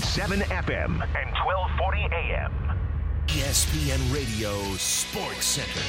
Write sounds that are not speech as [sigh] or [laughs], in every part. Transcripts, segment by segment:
FM and 1240 AM. ESPN Radio Sports Center.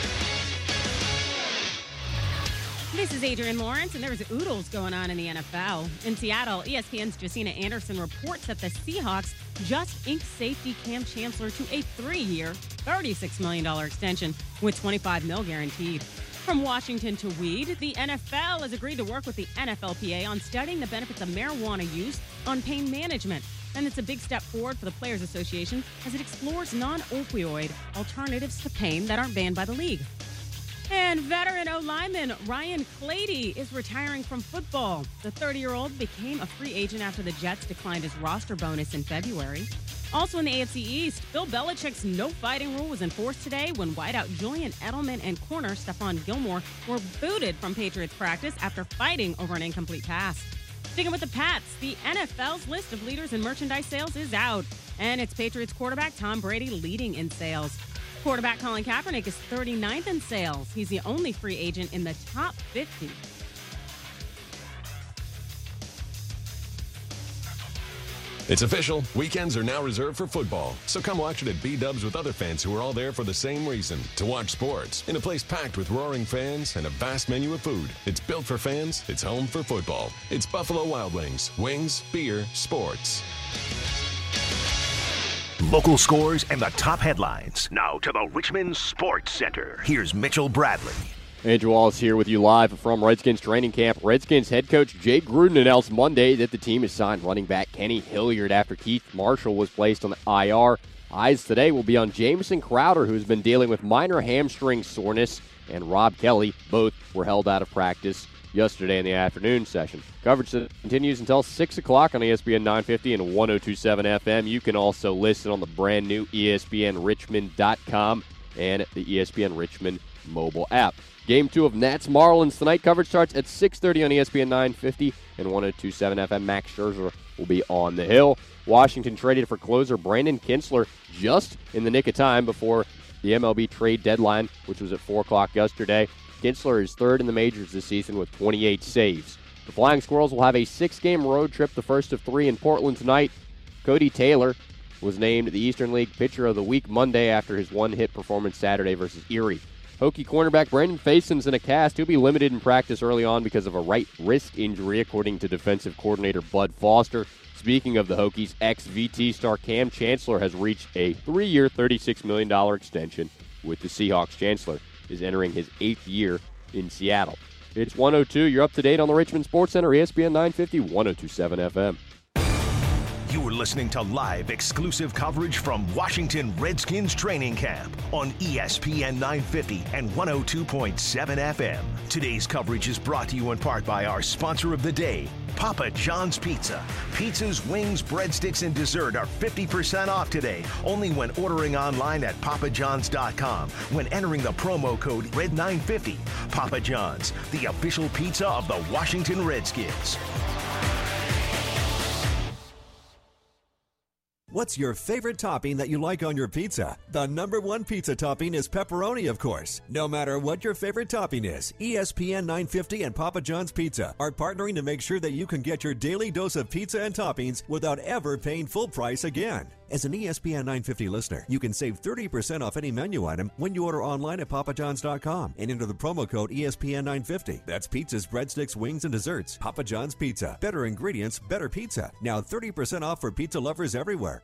This is Adrian Lawrence, and there's oodles going on in the NFL. In Seattle, ESPN's Josina Anderson reports that the Seahawks just inked safety Cam Chancellor to a three-year, $36 million extension with 25 mil guaranteed. From Washington to Weed, the NFL has agreed to work with the NFLPA on studying the benefits of marijuana use on pain management. And it's a big step forward for the Players Association as it explores non opioid alternatives to pain that aren't banned by the league. And veteran O lineman Ryan Clady is retiring from football. The 30 year old became a free agent after the Jets declined his roster bonus in February. Also in the AFC East, Bill Belichick's no fighting rule was enforced today when wideout Julian Edelman and corner Stephon Gilmore were booted from Patriots practice after fighting over an incomplete pass. Sticking with the Pats, the NFL's list of leaders in merchandise sales is out, and it's Patriots quarterback Tom Brady leading in sales. Quarterback Colin Kaepernick is 39th in sales. He's the only free agent in the top 50. It's official. Weekends are now reserved for football. So come watch it at B Dubs with other fans who are all there for the same reason to watch sports in a place packed with roaring fans and a vast menu of food. It's built for fans, it's home for football. It's Buffalo Wild Wings, wings, beer, sports. Local scores and the top headlines. Now to the Richmond Sports Center. Here's Mitchell Bradley. Andrew Wallace here with you live from Redskins training camp. Redskins head coach Jay Gruden announced Monday that the team has signed running back Kenny Hilliard after Keith Marshall was placed on the IR. Eyes today will be on Jamison Crowder, who's been dealing with minor hamstring soreness, and Rob Kelley. Both were held out of practice yesterday in the afternoon session. Coverage continues until 6 o'clock on ESPN 950 and 1027 FM. You can also listen on the brand new ESPNRichmond.com and the ESPN Richmond mobile app. Game two of Nats Marlins tonight. Coverage starts at 6:30 on ESPN 950 and 102.7 FM. Max Scherzer will be on the hill. Washington traded for closer Brandon Kintzler just in the nick of time before the MLB trade deadline, which was at 4 o'clock yesterday. Kintzler is third in the majors this season with 28 saves. The Flying Squirrels will have a six-game road trip, the first of three in Portland tonight. Cody Taylor was named the Eastern League Pitcher of the Week Monday after his one-hit performance Saturday versus Erie. Hokie cornerback Brandon Facyson's in a cast. He'll be limited in practice early on because of a right wrist injury, according to defensive coordinator Bud Foster. Speaking of the Hokies, ex VT star Cam Chancellor has reached a three year, $36 million extension with the Seahawks. Chancellor is entering his eighth year in Seattle. It's 102. You're up to date on the Richmond Sports Center, ESPN 950, 1027 FM. You are listening to live exclusive coverage from Washington Redskins training camp on ESPN 950 and 102.7 FM. Today's coverage is brought to you in part by our sponsor of the day, Papa John's Pizza. Pizzas, wings, breadsticks, and dessert are 50% off today, only when ordering online at papajohns.com when entering the promo code RED950. Papa John's, the official pizza of the Washington Redskins. What's your favorite topping that you like on your pizza? The number one pizza topping is pepperoni, of course. No matter what your favorite topping is, ESPN 950 and Papa John's Pizza are partnering to make sure that you can get your daily dose of pizza and toppings without ever paying full price again. As an ESPN 950 listener, you can save 30% off any menu item when you order online at papajohns.com and enter the promo code E ESPN 950. That's pizzas, breadsticks, wings, and desserts. Papa John's Pizza. Better ingredients, better pizza. Now 30% off for pizza lovers everywhere.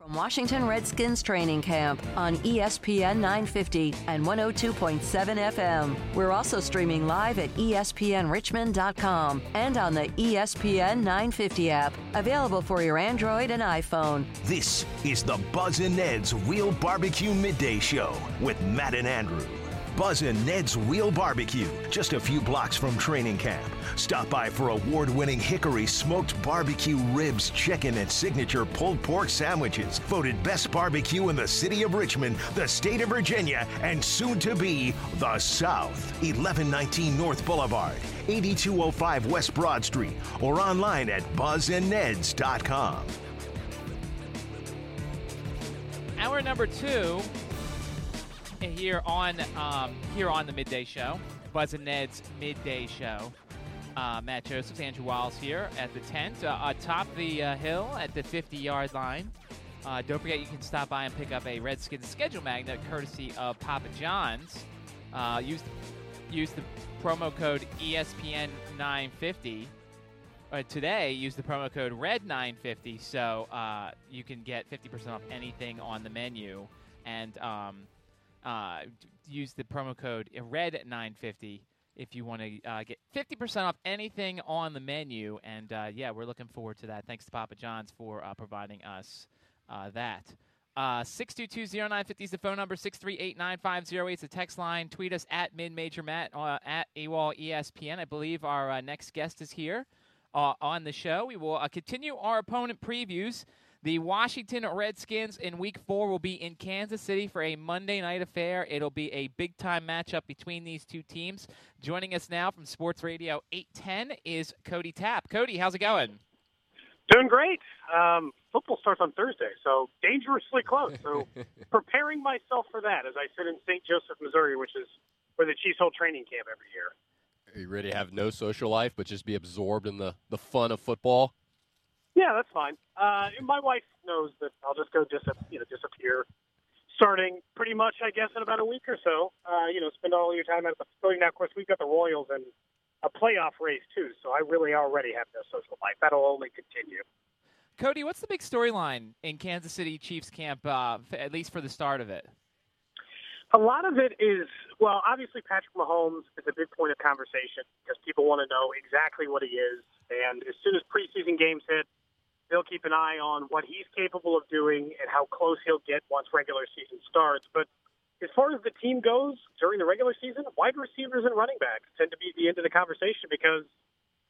From Washington Redskins training camp on ESPN 950 and 102.7 FM. We're also streaming live at ESPNRichmond.com and on the ESPN 950 app, available for your Android and iPhone. This is the Buzz and Ned's Real Barbecue Midday Show with Matt and Andrew. Buzz and Ned's Real Barbecue, just a few blocks from training camp. Stop by for award winning Hickory smoked barbecue ribs, chicken, and signature pulled pork sandwiches. Voted best barbecue in the city of Richmond, the state of Virginia, and soon to be the South. 1119 North Boulevard, 8205 West Broad Street, or online at buzzandneds.com. Hour number two here on um, here on the midday show, Buzz and Ned's midday show. Uh, Matt Joseph, Andrew Wallace here at the tent, uh, atop the uh, hill at the 50 yard line. Uh, don't forget you can stop by and pick up a Redskins schedule magnet courtesy of Papa John's. Uh, use, use the promo code ESPN950. Uh, today, use the promo code RED950 so uh, you can get 50% off anything on the menu. And um, uh, use the promo code RED950 if you want to uh, get 50% off anything on the menu. And uh, yeah, we're looking forward to that. Thanks to Papa John's for uh, providing us that. Uh, 622-0950 is the phone number. 638-9508 is the text line. Tweet us at MidMajorMatt, uh, at AWOL ESPN. I believe our uh, next guest is here uh, on the show. We will uh, continue our opponent previews. The Washington Redskins in week four will be in Kansas City for a Monday night affair. It'll be a big time matchup between these two teams. Joining us now from Sports Radio 810 is Cody Tapp. Cody, how's it going? Doing great. Um, football starts on Thursday, so dangerously close. So [laughs] preparing myself for that as I sit in St. Joseph, Missouri, which is where the Chiefs hold training camp every year. Are you ready to have no social life, but just be absorbed in the, the fun of football? Yeah, that's fine. Uh, my wife knows that I'll just go dis- you know, disappear starting pretty much, I guess, in about a week or so. Uh, you know, spend all your time at the facility. Now, of course, we've got the Royals and a playoff race, too, so I really already have no social life. That'll only continue. Cody, what's the big storyline in Kansas City Chiefs camp, uh, at least for the start of it? A lot of it is, well, obviously Patrick Mahomes is a big point of conversation because people want to know exactly what he is. And as soon as preseason games hit, they'll keep an eye on what he's capable of doing and how close he'll get once regular season starts. But as far as the team goes during the regular season, wide receivers and running backs tend to be the end of the conversation because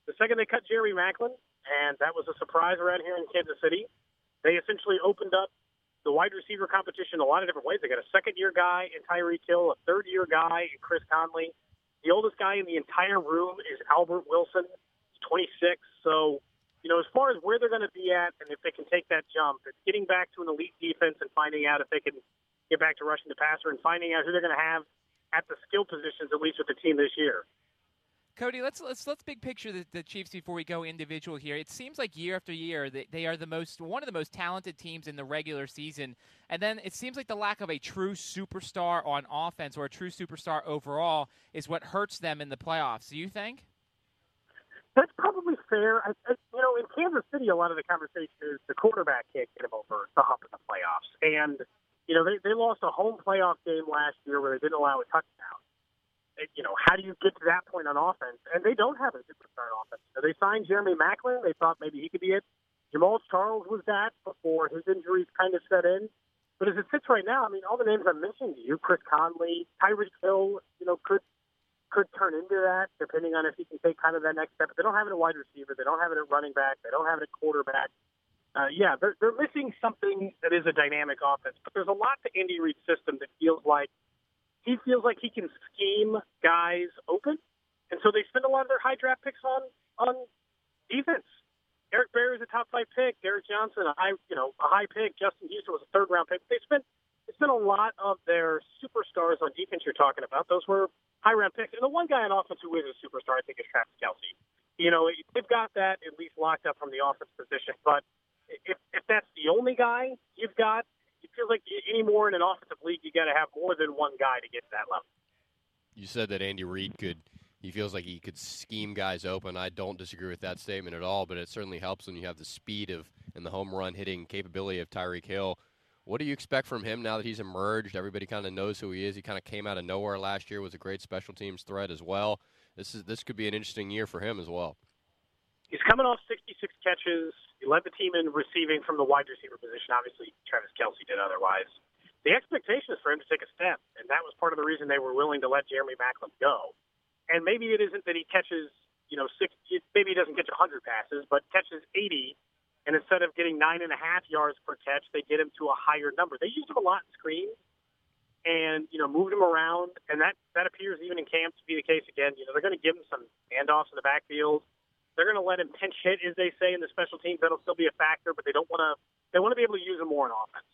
the second they cut Jeremy Maclin, and that was a surprise around here in Kansas City, they essentially opened up the wide receiver competition a lot of different ways. They got a second year guy in Tyreek Hill, a third year guy in Chris Conley. The oldest guy in the entire room is Albert Wilson. He's 26. So, you know, as far as where they're going to be at and if they can take that jump, it's getting back to an elite defense and finding out if they can get back to rushing the passer and finding out who they're going to have at the skill positions, at least with the team this year. Cody, let's let's let's big picture the, the, Chiefs before we go individual here. It seems like year after year they, they are the most one of the most talented teams in the regular season, and then it seems like the lack of a true superstar on offense or a true superstar overall is what hurts them in the playoffs. Do you think? That's probably fair. I, I, you know, in Kansas City, a lot of the conversation is the quarterback can't get him over the hump in the playoffs, and you know they they lost a home playoff game last year where they didn't allow a touchdown you know, how do you get to that point on offense? And they don't have a superstar offense. So they signed Jeremy Maclin. They thought maybe he could be it. Jamaal Charles was that before his injuries kind of set in. But as it sits right now, I mean, all the names I'm mentioning to you, Chris Conley, Tyreek Hill, you know, could could turn into that depending on if he can take kind of that next step. But they don't have it at wide receiver. They don't have it at running back. They don't have it at quarterback. Uh, yeah, they're, they're missing something that is a dynamic offense. But there's a lot to Andy Reid's system that feels like he feels like he can scheme guys open, and so they spend a lot of their high draft picks on on defense. Eric Berry is a top five pick. Derrick Johnson, a high you know a high pick. Justin Houston was a third round pick. They spent they spent a lot of their superstars on defense. You're talking about those were high round picks, and the one guy on offense who is a superstar, I think, is Travis Kelce. You know, they've got that at least locked up from the offense position, but if if that's the only guy you've got, it feels like anymore in an offensive league, you got to have more than one guy to get to that level. You said that Andy Reid could. He feels like he could scheme guys open. I don't disagree with that statement at all, but it certainly helps when you have the speed of and the home run hitting capability of Tyreek Hill. What do you expect from him now that he's emerged? Everybody kind of knows who he is. He kind of came out of nowhere last year, was a great special teams threat as well. This is this could be an interesting year for him as well. He's coming off 66 catches. He led the team in receiving from the wide receiver position. Obviously, Travis Kelce did otherwise. The expectation is for him to take a step, and that was part of the reason they were willing to let Jeremy Maclin go. And maybe it isn't that he catches, you know, six. Maybe he doesn't catch 100 passes, but catches 80. And instead of getting nine and a half yards per catch, they get him to a higher number. They used him a lot in screens, and you know, moved him around, and that that appears even in camp to be the case again. You know, they're going to give him some handoffs in the backfield they're going to let him pinch hit, as they say in the special teams. That'll still be a factor, but they don't want to. They want to be able to use him more in offense.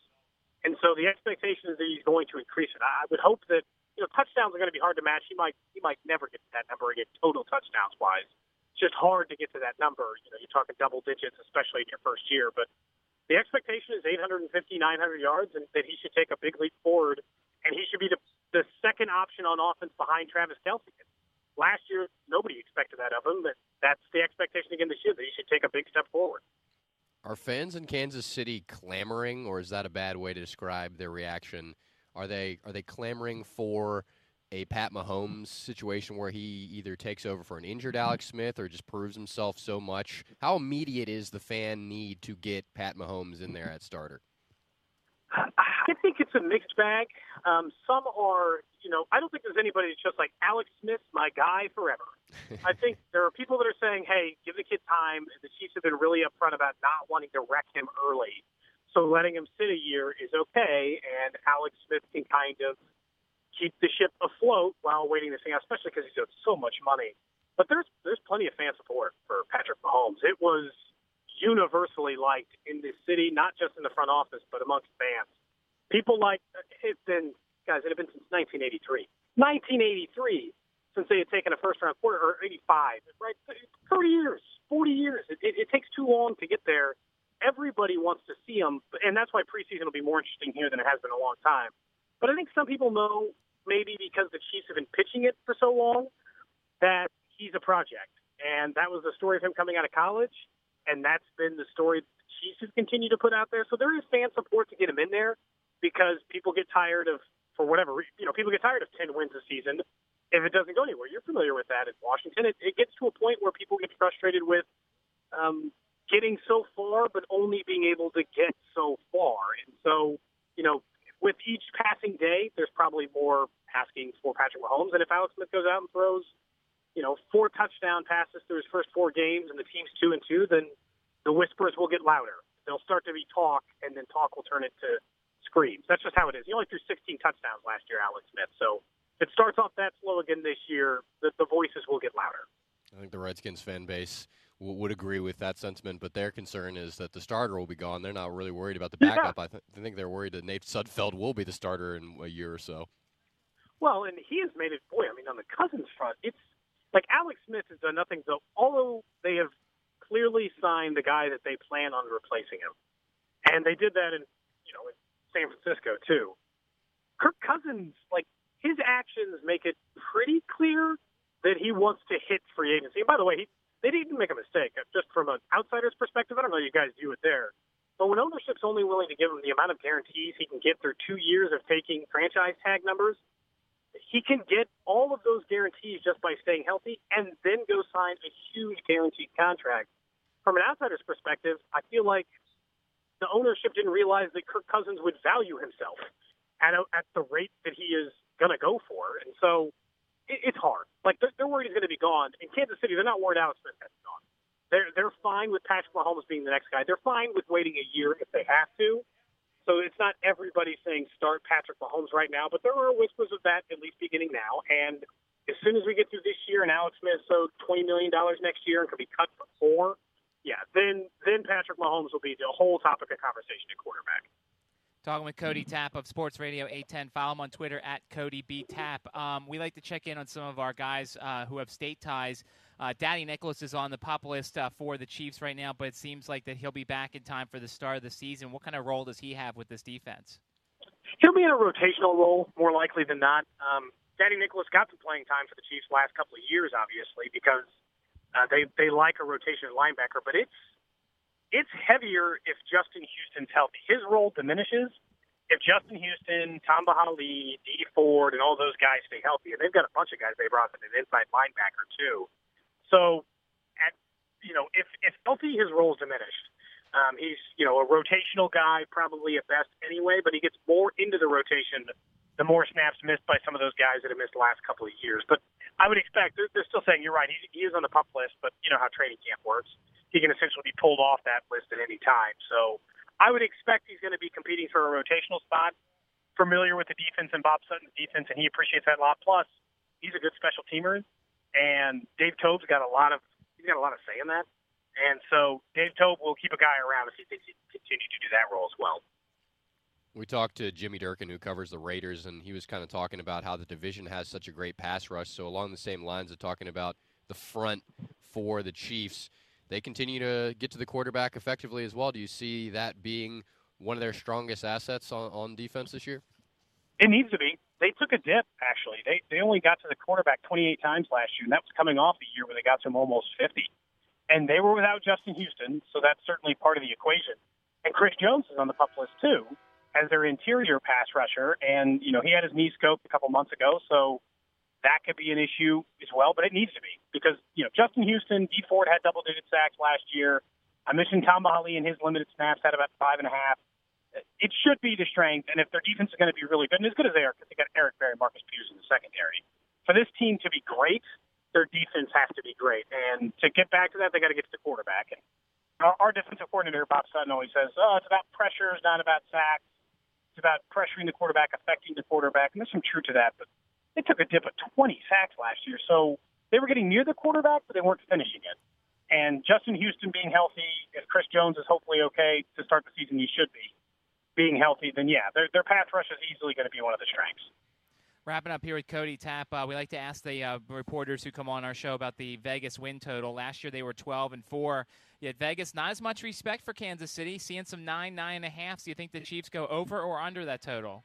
And so the expectation is that he's going to increase it. I would hope that you know touchdowns are going to be hard to match. He might he might never get to that number again, total touchdowns wise. Just hard to get to that number. You know, you're talking double digits, especially in your first year. But the expectation is 850, 900 yards, and that he should take a big leap forward, and he should be the, the second option on offense behind Travis Kelce. Last year, nobody expected that of him, but that's the expectation again this year that he should take a big step forward. Are fans in Kansas City clamoring, or is that a bad way to describe their reaction? Are they are they clamoring for a Pat Mahomes situation where he either takes over for an injured Alex Smith or just proves himself so much? How immediate is the fan need to get Pat Mahomes in there at starter? I think it's a mixed bag. Um, some are, you know, I don't think there's anybody that's just like Alex Smith, my guy forever. [laughs] I think there are people that are saying, hey, give the kid time. The Chiefs have been really upfront about not wanting to wreck him early. So letting him sit a year is okay, and Alex Smith can kind of keep the ship afloat while waiting this thing out, especially because he's got so much money. But there's there's plenty of fan support for Patrick Mahomes. It was universally liked in this city, not just in the front office, but amongst fans. People like it's been guys. It had been since 1983. 1983 since they had taken a first round quarter or 85. Right, 30 years, 40 years. It, it, it takes too long to get there. Everybody wants to see him, and that's why preseason will be more interesting here than it has been a long time. But I think some people know, maybe because the Chiefs have been pitching it for so long, that he's a project. And that was the story of him coming out of college and that's been the story the Chiefs have continued to put out there. So there is fan support to get him in there because people get tired of, for whatever you know, people get tired of 10 wins a season if it doesn't go anywhere. You're familiar with that in Washington. It, it gets to a point where people get frustrated with um, getting so far, but only being able to get so far. And so, you know, with each passing day, there's probably more asking for Patrick Mahomes. And if Alex Smith goes out and throws – you know, four touchdown passes through his first four games and the team's two and two, then the whispers will get louder. They'll start to be talk, and then talk will turn into screams. That's just how it is. He only threw 16 touchdowns last year, Alex Smith. So if it starts off that slow again this year, the, the voices will get louder. I think the Redskins fan base would agree with that sentiment, but their concern is that the starter will be gone. They're not really worried about the backup. Yeah. I, th- I think they're worried that Nate Sudfeld will be the starter in a year or so. Well, and he has made it. Boy, I mean, on the Cousins front, it's like Alex Smith has done nothing. So although they have clearly signed the guy that they plan on replacing him, and they did that in you know in San Francisco too. Kirk Cousins, like his actions make it pretty clear that he wants to hit free agency. And by the way, he, they didn't make a mistake. Uh, just from an outsider's perspective, I don't know you guys view it there. But when ownership's only willing to give him the amount of guarantees he can get through two years of taking franchise tag numbers, he can get all of those guarantees just by staying healthy and then go sign a huge guaranteed contract. From an outsider's perspective, I feel like the ownership didn't realize that Kirk Cousins would value himself at, a, at the rate that he is going to go for. And so it, it's hard. Like, they're, they're worried he's going to be gone. In Kansas City, they're not worried Alex Smith has gone. They're, they're fine with Patrick Mahomes being the next guy. They're fine with waiting a year if they have to. So it's not everybody saying start Patrick Mahomes right now, but there are whispers of that at least beginning now. And as soon as we get through this year and Alex Smith so twenty million dollars next year and could be cut for four, yeah, then then Patrick Mahomes will be the whole topic of conversation at quarterback. Talking with Cody Tapp of Sports Radio 810. Follow him on Twitter at Cody B Tapp. Um, we like to check in on some of our guys uh, who have state ties. Uh, Dadi Nicolas is on the pup list uh, for the Chiefs right now, but it seems like that he'll be back in time for the start of the season. What kind of role does he have with this defense? He'll be in a rotational role, more likely than not. Um, Dadi Nicolas got some playing time for the Chiefs last couple of years, obviously, because uh, they they like a rotation linebacker, but it's it's heavier if Justin Houston's healthy. His role diminishes if Justin Houston, Tamba Hali, Dee Ford, and all those guys stay healthy. And they've got a bunch of guys they brought in an inside linebacker too. So, at you know, if if healthy, his role is diminished. Um, he's you know a rotational guy, probably at best anyway, but he gets more into the rotation the more snaps missed by some of those guys that have missed the last couple of years. But I would expect they're, they're still saying you're right. He, he is on the pup list, but you know how training camp works. He can essentially be pulled off that list at any time. So I would expect he's going to be competing for a rotational spot. Familiar with the defense and Bob Sutton's defense, and he appreciates that a lot. Plus, he's a good special teamer, and Dave Toub's got a lot of he's got a lot of say in that. And so Dave Toub will keep a guy around if he thinks he can continue to do that role as well. We talked to Jimmy Durkin, who covers the Raiders, and he was kind of talking about how the division has such a great pass rush. So along the same lines of talking about the front for the Chiefs. They continue to get to the quarterback effectively as well. Do you see that being one of their strongest assets on, on defense this year? It needs to be. They took a dip, actually. They they only got to the quarterback 28 times last year, and that was coming off the year where they got to him almost 50. And they were without Justin Houston, so that's certainly part of the equation. And Chris Jones is on the pup list too, as their interior pass rusher. And you know he had his knee scoped a couple months ago, so that could be an issue as well. But it needs to be because you know Justin Houston, Dee Ford had double digit sacks last year. I mentioned Tamba Hali in his limited snaps had about five and a half. It should be the strength, and if their defense is going to be really good, and as good as they are, because they got Eric Berry, Marcus Peters in the secondary. For this team to be great, their defense has to be great, and to get back to that, they got to get to the quarterback. And our, our defensive coordinator Bob Sutton always says, "Oh, it's about pressure, not about sacks. It's about pressuring the quarterback, affecting the quarterback." And there's some truth to that, but they took a dip of 20 sacks last year, so they were getting near the quarterback, but they weren't finishing it. And Justin Houston being healthy, if Chris Jones is hopefully okay to start the season, he should be being healthy. Then yeah, their their pass rush is easily going to be one of the strengths. Wrapping up here with Cody Tapp, uh, we like to ask the uh, reporters who come on our show about the Vegas win total. Last year they were 12 and four. Yet Vegas not as much respect for Kansas City, seeing some nine nine and a half. Do you think the Chiefs go over or under that total?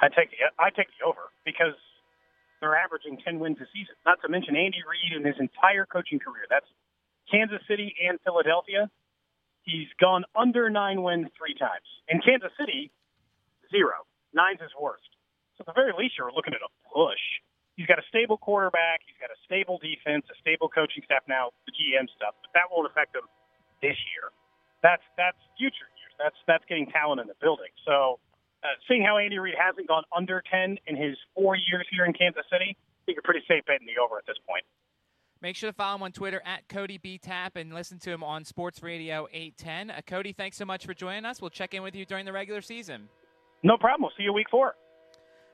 I take the I take the over because they're averaging 10 wins a season. Not to mention Andy Reid in his entire coaching career. That's Kansas City and Philadelphia. He's gone under nine wins three times. In Kansas City, zero. Nine's his worst. So at the very least, you're looking at a push. He's got a stable quarterback. He's got a stable defense, a stable coaching staff. Now the GM stuff, but that won't affect him this year. That's that's future years. That's that's getting talent in the building. So uh, seeing how Andy Reid hasn't gone under ten in his four years here in Kansas City, I think you're pretty safe betting the over at this point. Make sure to follow him on Twitter at Cody B Tapp and listen to him on Sports Radio 810. Uh, Cody, thanks so much for joining us. We'll check in with you during the regular season. No problem. We'll see you week four.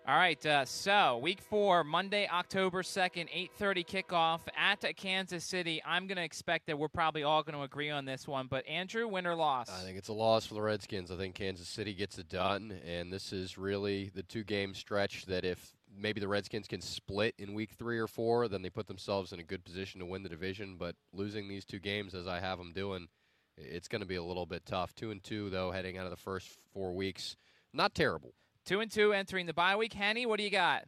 All right, uh, so week four, Monday, October 2nd, 8.30 kickoff at Kansas City. I'm going to expect that we're probably all going to agree on this one, but Andrew, win or loss? I think it's a loss for the Redskins. I think Kansas City gets it done, and this is really the two-game stretch that if maybe the Redskins can split in week three or four, then they put themselves in a good position to win the division, but losing these two games as I have them doing, it's going to be a little bit tough. Two and two, though, heading out of the first four weeks. Not terrible. Two and two entering the bye week. Henny, what do you got?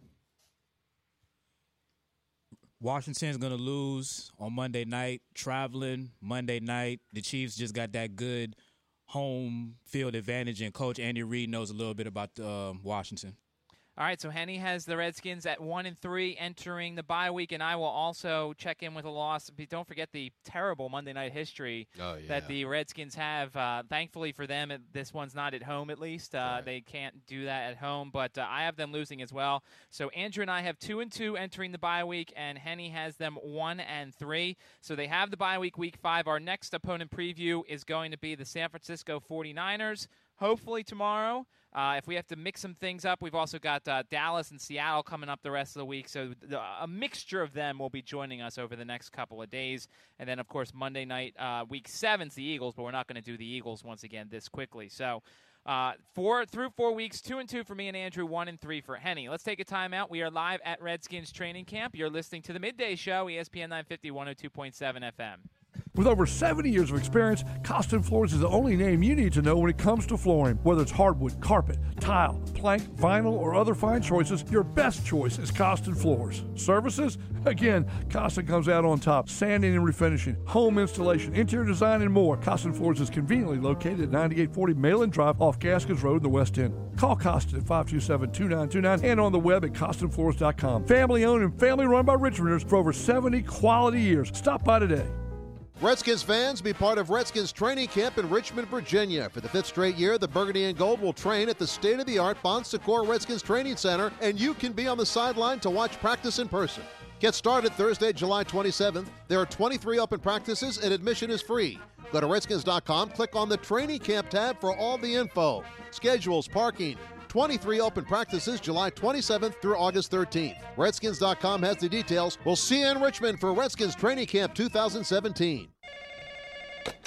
Washington's going to lose on Monday night, traveling Monday night. The Chiefs just got that good home field advantage, and Coach Andy Reid knows a little bit about uh, Washington. All right, so Henny has the Redskins at one and three entering the bye week, and I will also check in with a loss. Don't forget the terrible Monday night history oh, yeah. that the Redskins have. Uh, thankfully for them, this one's not at home. At least uh, right. they can't do that at home, but uh, I have them losing as well. So Andrew and I have two and two entering the bye week, and Henny has them one and three. So they have the bye week, week five. Our next opponent preview is going to be the San Francisco 49ers. Hopefully tomorrow. Uh, if we have to mix some things up, we've also got uh, Dallas and Seattle coming up the rest of the week. So a mixture of them will be joining us over the next couple of days. And then, of course, Monday night, uh, week seven's the Eagles, but we're not going to do the Eagles once again this quickly. So. Uh, four through four weeks, two and two for me and Andrew, one and three for Henny. Let's take a timeout. We are live at Redskins training camp. You're listening to the midday show, ESPN 950, 102.7 FM. With over 70 years of experience, Costin Floors is the only name you need to know when it comes to flooring. Whether it's hardwood, carpet, tile, plank, vinyl, or other fine choices, your best choice is Costin Floors. Services? Again, Costin comes out on top. Sanding and refinishing, home installation, interior design, and more. Costin Floors is conveniently located at 9840 Mayland Drive off Gaskins Road in the West End. Call Costin at 527-2929 and on the web at costinfloors.com. Family owned and family run by Richmonders for over 70 quality years. Stop by today. Redskins fans, be part of Redskins training camp in Richmond, Virginia. For the fifth straight year, the Burgundy and Gold will train at the state of the art Bon Secours Redskins Training Center, and you can be on the sideline to watch practice in person. Get started Thursday, July 27th. There are 23 open practices, and admission is free. Go to redskins.com, click on the training camp tab for all the info, schedules, parking, 23 open practices July 27th through August 13th. Redskins.com has the details. We'll see you in Richmond for Redskins Training Camp 2017.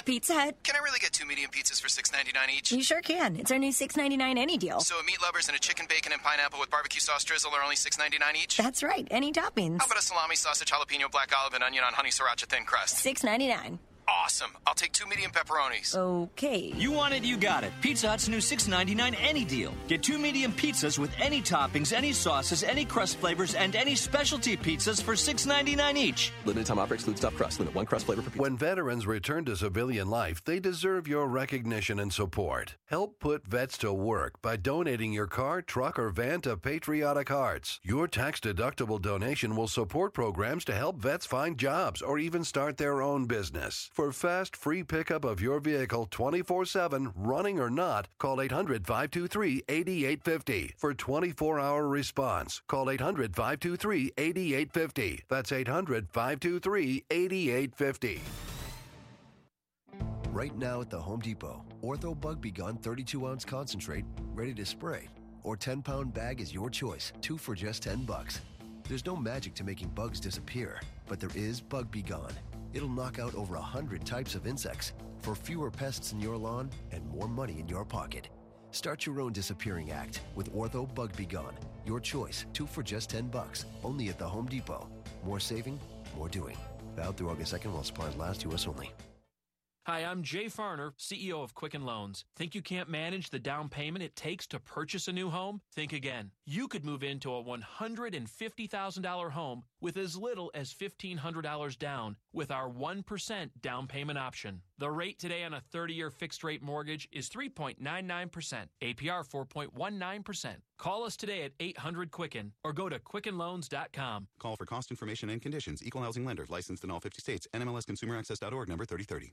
Pizza Hut. Can I really get two medium pizzas for six ninety nine each? You sure can. It's our new six ninety nine any deal. So a meat lovers and a chicken bacon and pineapple with barbecue sauce drizzle are only six ninety nine each. That's right. Any toppings. How about a salami, sausage, jalapeno, black olive, and onion on honey sriracha thin crust? Six ninety nine. Awesome. I'll take two medium pepperonis. Okay. You want it, you got it. Pizza Hut's new $6.99 any deal. Get two medium pizzas with any toppings, any sauces, any crust flavors, and any specialty pizzas for $6.99 each. Limited time offer excludes stuffed crust. Limit one crust flavor per pizza. When veterans return to civilian life, they deserve your recognition and support. Help put vets to work by donating your car, truck, or van to Patriotic Hearts. Your tax deductible donation will support programs to help vets find jobs or even start their own business. For fast, free pickup of your vehicle 24 7, running or not, call 800 523 8850. For 24 hour response, call 800 523 8850. That's 800 523 8850. Right now at the Home Depot, Ortho Bug Be Gone 32 ounce concentrate, ready to spray, or 10 pound bag is your choice, two for just 10 bucks. There's no magic to making bugs disappear, but there is Bug Be Gone. It'll knock out over 100 types of insects for fewer pests in your lawn and more money in your pocket. Start your own disappearing act with Ortho Bug Be Gone. Your choice, two for just 10 bucks, only at the Home Depot. More saving, more doing. Valid through August 2nd while supplies last, U.S. only. Hi, I'm Jay Farner, CEO of Quicken Loans. Think you can't manage the down payment it takes to purchase a new home? Think again. You could move into a $150,000 home with as little as $1,500 down with our 1% down payment option. The rate today on a 30 year fixed rate mortgage is 3.99%, APR 4.19%. Call us today at 800 Quicken or go to QuickenLoans.com. Call for cost information and conditions. Equal housing lender. Licensed in all 50 states. NMLSConsumerAccess.org number 3030.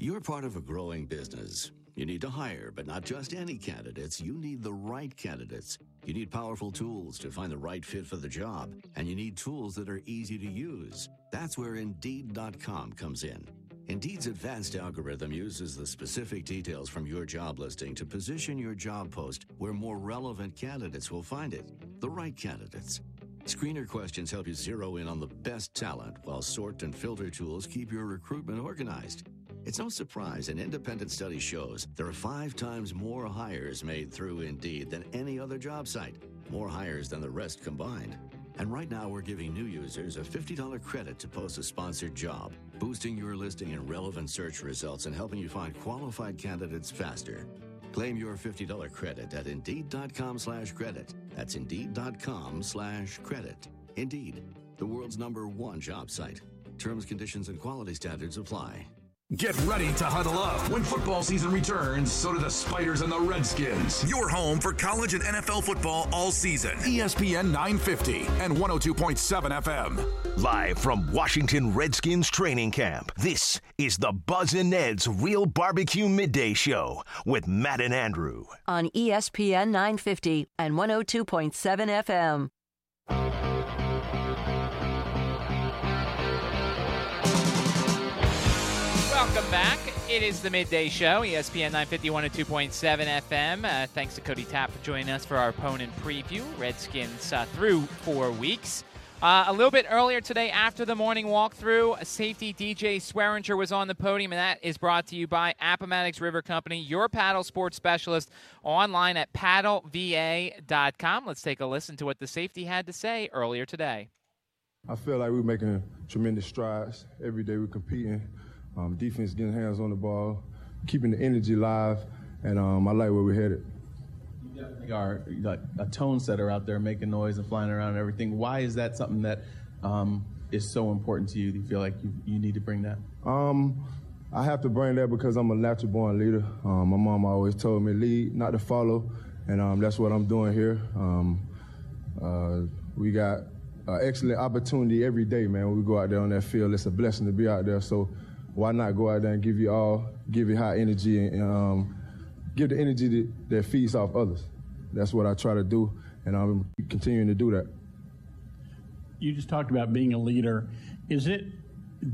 You're part of a growing business. You need to hire, but not just any candidates. You need the right candidates. You need powerful tools to find the right fit for the job, and you need tools that are easy to use. That's where Indeed.com comes in. Indeed's advanced algorithm uses the specific details from your job listing to position your job post where more relevant candidates will find it. The right candidates. Screener questions help you zero in on the best talent, while sort and filter tools keep your recruitment organized. It's no surprise an independent study shows there are five times more hires made through Indeed than any other job site, more hires than the rest combined. And right now, we're giving new users a $50 credit to post a sponsored job, boosting your listing in relevant search results and helping you find qualified candidates faster. Claim your $50 credit at Indeed.com slash credit. That's Indeed.com slash credit. Indeed, the world's number one job site. Terms, conditions, and quality standards apply. Get ready to huddle up. When football season returns, so do the Spiders and the Redskins. Your home for college and NFL football all season. ESPN 950 and 102.7 FM. Live from Washington Redskins training camp, this is the Buzz and Ned's Real Barbecue Midday Show with Matt and Andrew. On ESPN 950 and 102.7 FM. It is the midday show, ESPN 950 102.7 FM. Uh, thanks to Cody Tapp for joining us for our opponent preview. Redskins uh, through four weeks. Uh, a little bit earlier today, after the morning walkthrough, safety DJ Swearinger was on the podium, and that is brought to you by Appomattox River Company, your paddle sports specialist, online at paddleva.com. Let's take a listen to what the safety had to say earlier today. I feel like we're making tremendous strides. Every day we're competing. Um, defense getting hands on the ball, keeping the energy live, and um, I like where we're headed. You definitely are like a tone setter out there, making noise and flying around and everything. Why is that something that um, is so important to you? Do you feel like you, you need to bring that? Um, I have to bring that because I'm a natural born leader. Um, my mom always told me lead, not to follow, and um, that's what I'm doing here. Um, uh, we got an excellent opportunity every day, man. When we go out there on that field, it's a blessing to be out there. So why not go out there and give you all, give you high energy and um, give the energy that, that feeds off others. That's what I try to do, and I'm continuing to do that. You just talked about being a leader. Is it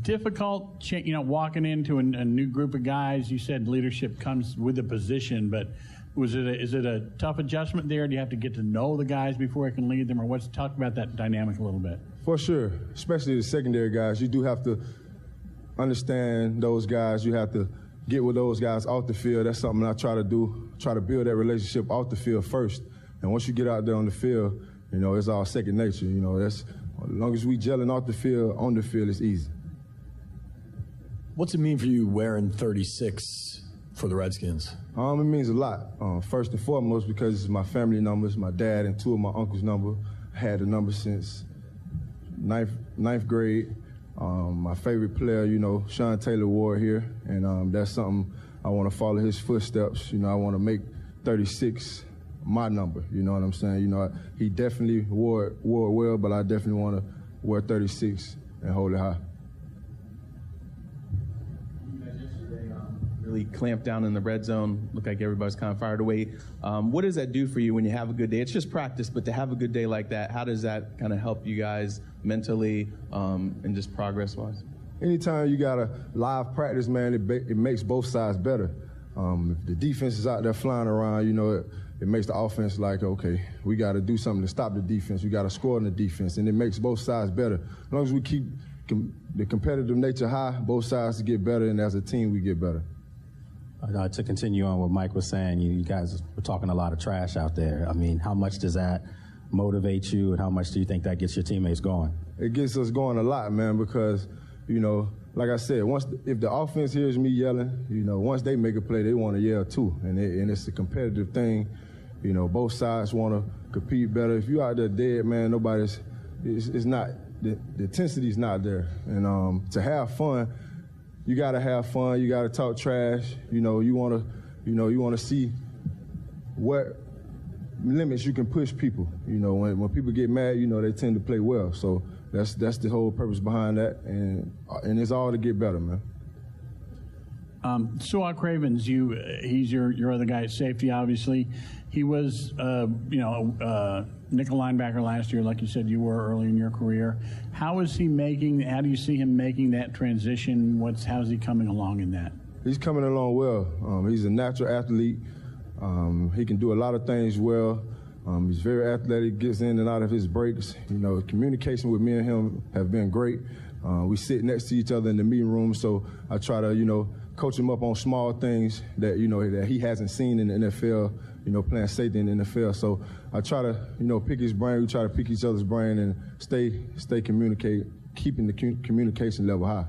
difficult, you know, walking into a, a new group of guys? You said leadership comes with the position, but was it a, is it a tough adjustment there? Do you have to get to know the guys before you can lead them, or what's talk about that dynamic a little bit? For sure, especially the secondary guys, you do have to understand those guys. You have to get with those guys off the field. That's something I try to do. Try to build that relationship off the field first. And once you get out there on the field, you know, it's all second nature. You know, that's as long as we gelling off the field, on the field, it's easy. What's it mean for you wearing 36 for the Redskins? Um, it means a lot. Um, first and foremost, because it's my family numbers, my dad and two of my uncles' number. I had the number since ninth ninth grade. Um, my favorite player, you know, Sean Taylor wore here, and um, that's something I want to follow his footsteps. You know, I want to make 36 my number. You know what I'm saying? You know, he definitely wore wore well, but I definitely want to wear 36 and hold it high. really clamped down in the red zone. Looked like everybody's kind of fired away. Um, what does that do for you when you have a good day? It's just practice, but to have a good day like that, how does that kind of help you guys mentally um, and just progress wise? Anytime you got a live practice, man, it, ba- it makes both sides better. Um, if the defense is out there flying around, you know, it, it makes the offense like, okay, we got to do something to stop the defense. We got to score in the defense, and it makes both sides better. As long as we keep com- the competitive nature high, both sides get better, and as a team, we get better. Uh, to continue on what Mike was saying, you, you, guys were talking a lot of trash out there. I mean, how much does that motivate you, and how much do you think that gets your teammates going? It gets us going a lot, man, because you know, like I said, once if the offense hears me yelling, you know, once they make a play, they want to yell too, and it, and it's a competitive thing. You know, both sides want to compete better. If you out there dead, man, nobody's. It's, it's not the, the intensity's not there, and um, to have fun you got to have fun. You got to talk trash. You know, you want to, you know, you want to see what limits you can push people. You know, when, when people get mad, you know, they tend to play well. So that's that's the whole purpose behind that, and and it's all to get better, man. Um, Cravens, you, he's your, your other guy at safety, obviously. He was, uh, you know, uh, nickel linebacker last year, like you said you were early in your career. How is he making? How do you see him making that transition? What's how's he coming along in that? He's coming along well. Um, he's a natural athlete. Um, he can do a lot of things well. Um, he's very athletic, gets in and out of his breaks. You know, communication with me and him have been great. Uh, we sit next to each other in the meeting room, so I try to, you know, coach him up on small things that you know that he hasn't seen in the NFL. You know, playing safety in the NFL. So I try to you know pick his brain. We try to pick each other's brain and stay stay communicate, keeping the communication level high.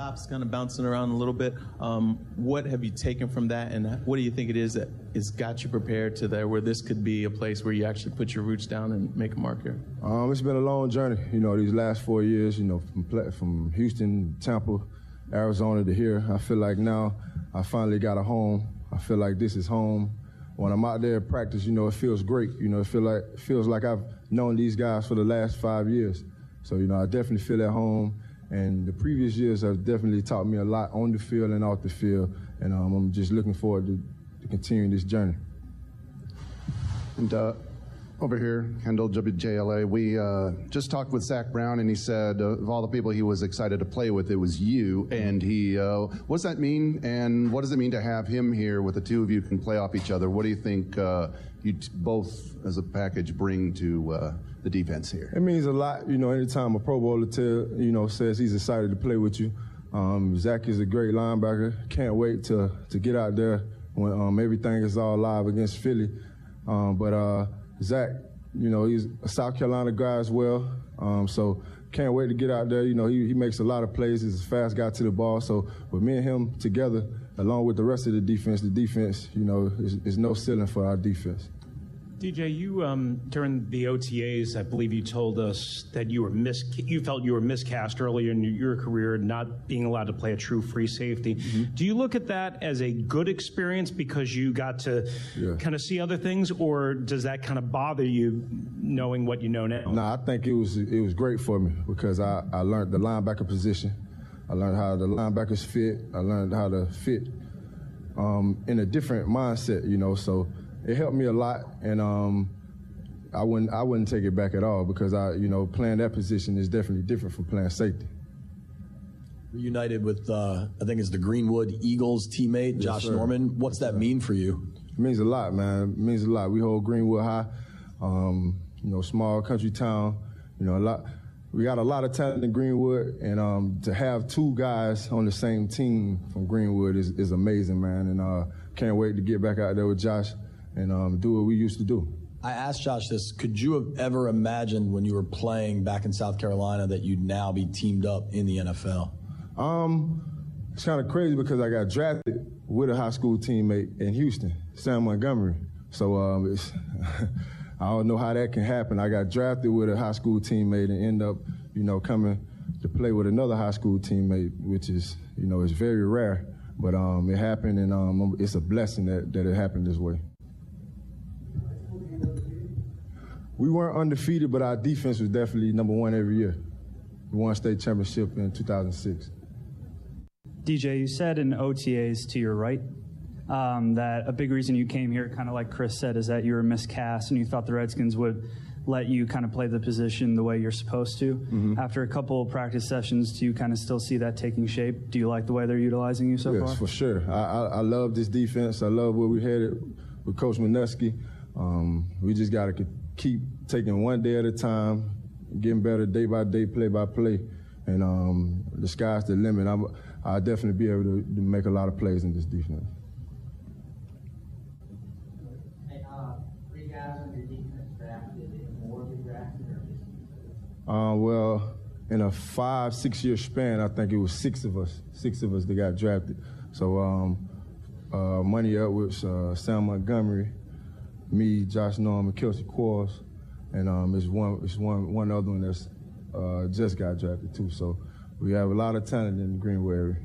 Stops kind of bouncing around a little bit. Um, what have you taken from that, and what do you think it is that has got you prepared to there where this could be a place where you actually put your roots down and make a mark here? Um, it's been a long journey. You know, these last four years. You know, from from Houston, Tampa, Arizona to here. I feel like now I finally got a home. I feel like this is home. When I'm out there at practice, you know, it feels great. You know, it feel like feels like I've known these guys for the last five years. So, you know, I definitely feel at home. And the previous years have definitely taught me a lot on the field and off the field. And um, I'm just looking forward to, to continuing this journey. And uh, over here, Kendall WJLA. We uh, just talked with Zach Brown, and he said uh, of all the people he was excited to play with, it was you. And he, uh, what does that mean? And what does it mean to have him here with the two of you can play off each other? What do you think uh, you t- both, as a package, bring to uh, the defense here? It means a lot. You know, anytime a Pro Bowler tell, you know says he's excited to play with you. Um, Zach is a great linebacker. Can't wait to to get out there when um, everything is all live against Philly. Um, but uh, Zach, you know, he's a South Carolina guy as well. Um, so can't wait to get out there. You know, he, he makes a lot of plays. He's a fast guy to the ball. So with me and him together, along with the rest of the defense, the defense, you know, is, is no ceiling for our defense. DJ, you um, during the OTAs, I believe you told us that you were mis- you felt you were miscast earlier in your career, not being allowed to play a true free safety. Mm-hmm. Do you look at that as a good experience because you got to yeah. kind of see other things, or does that kind of bother you knowing what you know now? No, I think it was it was great for me because I, I learned the linebacker position. I learned how the linebackers fit. I learned how to fit um, in a different mindset, you know. So it helped me a lot, and um, I wouldn't I wouldn't take it back at all because I you know playing that position is definitely different from playing safety. Reunited with uh, I think it's the Greenwood Eagles teammate yes, Josh sir. Norman. What's that mean for you? It means a lot, man. It means a lot. We hold Greenwood high, um, you know, small country town. You know, a lot we got a lot of talent in Greenwood, and um, to have two guys on the same team from Greenwood is, is amazing, man. And uh, can't wait to get back out there with Josh and um, do what we used to do. I asked Josh this. Could you have ever imagined when you were playing back in South Carolina that you'd now be teamed up in the NFL? Um, it's kind of crazy because I got drafted with a high school teammate in Houston, Sam Montgomery. So um, [laughs] I don't know how that can happen. I got drafted with a high school teammate and end up, you know, coming to play with another high school teammate, which is, you know, it's very rare. But um, it happened, and um, it's a blessing that, that it happened this way. We weren't undefeated, but our defense was definitely number one every year. We won state championship in 2006. DJ, you said in OTAs to your right um, that a big reason you came here, kind of like Chris said, is that you were miscast and you thought the Redskins would let you kind of play the position the way you're supposed to. Mm-hmm. After a couple of practice sessions, do you kind of still see that taking shape? Do you like the way they're utilizing you so yes, far? Yes, for sure. I, I, I, love this defense. I love where we're headed with Coach Manusky. Um, we just got to keep taking one day at a time, getting better day by day, play by play, and um, the sky's the limit. I'm, I'll definitely be able to, to make a lot of plays in this defense. Uh, well, in a five, six year span, I think it was six of us, six of us that got drafted. So, um, uh, Money Edwards, uh, Sam Montgomery, me, Josh Norman, Kelcy Quarles, and um, it's one, it's one, one other one that's uh, just got drafted too. So we have a lot of talent in the Greenwood area.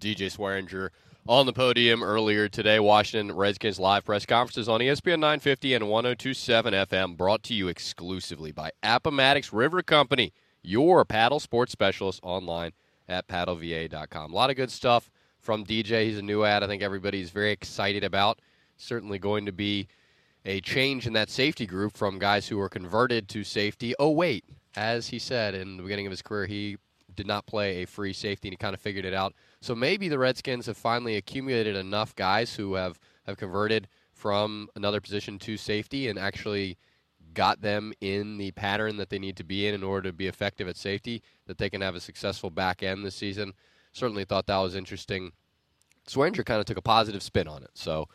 DJ Swearinger on the podium earlier today. Washington Redskins live press conferences on ESPN 950 and 1027 FM, brought to you exclusively by Appomattox River Company, your paddle sports specialist online at paddleva.com. A lot of good stuff from DJ. He's a new ad I think everybody's very excited about. Certainly going to be a change in that safety group from guys who were converted to safety. Oh, wait, as he said in the beginning of his career, he did not play a free safety and he kind of figured it out. So maybe the Redskins have finally accumulated enough guys who have, have converted from another position to safety and actually got them in the pattern that they need to be in in order to be effective at safety, that they can have a successful back end this season. Certainly thought that was interesting. Swearinger kind of took a positive spin on it. So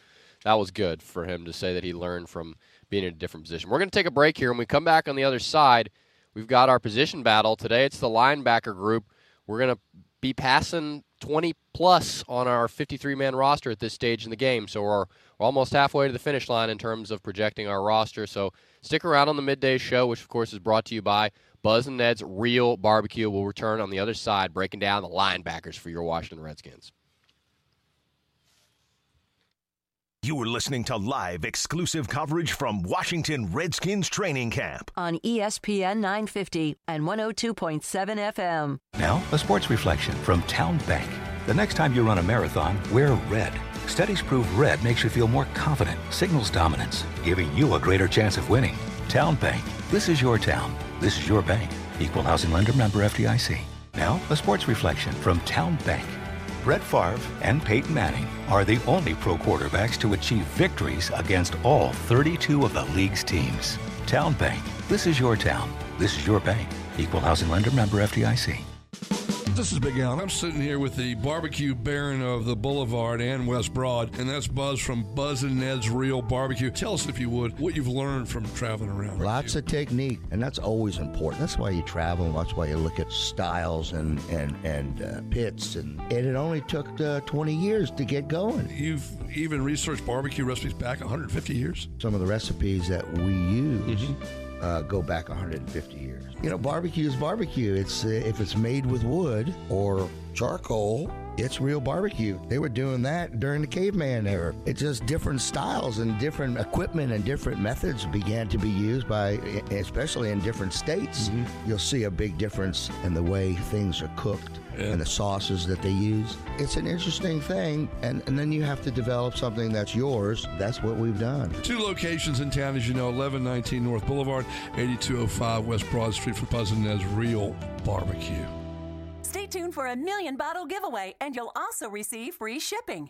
that was good for him to say that he learned from being in a different position. We're going to take a break here. When we come back on the other side, we've got our position battle. Today it's the linebacker group. We're going to be passing 20 plus on our 53 man roster at this stage in the game. So we're, we're almost halfway to the finish line in terms of projecting our roster. So stick around on the midday show, which of course is brought to you by Buzz and Ned's Real Barbecue. We'll return on the other side, breaking down the linebackers for your Washington Redskins. You are listening to live exclusive coverage from Washington Redskins training camp on ESPN 950 and 102.7 FM. Now, a sports reflection from Town Bank. The next time you run a marathon, wear red. Studies prove red makes you feel more confident, signals dominance, giving you a greater chance of winning. Town Bank. This is your town. This is your bank. Equal housing lender member FDIC. Now, a sports reflection from Town Bank. Brett Favre and Peyton Manning are the only pro quarterbacks to achieve victories against all 32 of the league's teams. Town Bank. This is your town. This is your bank. Equal housing lender member FDIC. This is Big Al. I'm sitting here with the barbecue baron of the Boulevard and West Broad, and that's Buzz from Buzz and Ned's Real Barbecue. Tell us, if you would, what you've learned from traveling around. Lots of technique, and that's always important. That's why you travel, and that's why you look at styles and and and uh, pits, and, and it only took uh, 20 years to get going. You've even researched barbecue recipes back 150 years. Some of the recipes that we use. Mm-hmm. Uh, go back 150 years. You know, barbecue is barbecue. It's uh, if it's made with wood or charcoal, it's real barbecue. They were doing that during the caveman era. It's just different styles and different equipment and different methods began to be used by, especially in different states. Mm-hmm. You'll see a big difference in the way things are cooked. Yeah. and the sauces that they use. It's an interesting thing, and, and then you have to develop something that's yours. That's what we've done. Two locations in town, as you know 1119 North Boulevard, 8205 West Broad Street for Buzz and Ned's Real Barbecue. Stay tuned for a million bottle giveaway, and you'll also receive free shipping.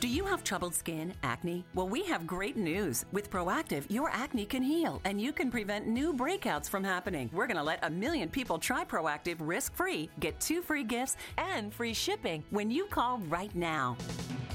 Do you have troubled skin, acne? Well, we have great news. With Proactiv, your acne can heal and you can prevent new breakouts from happening. We're going to let a million people try Proactiv risk free, get two free gifts, and free shipping when you call right now.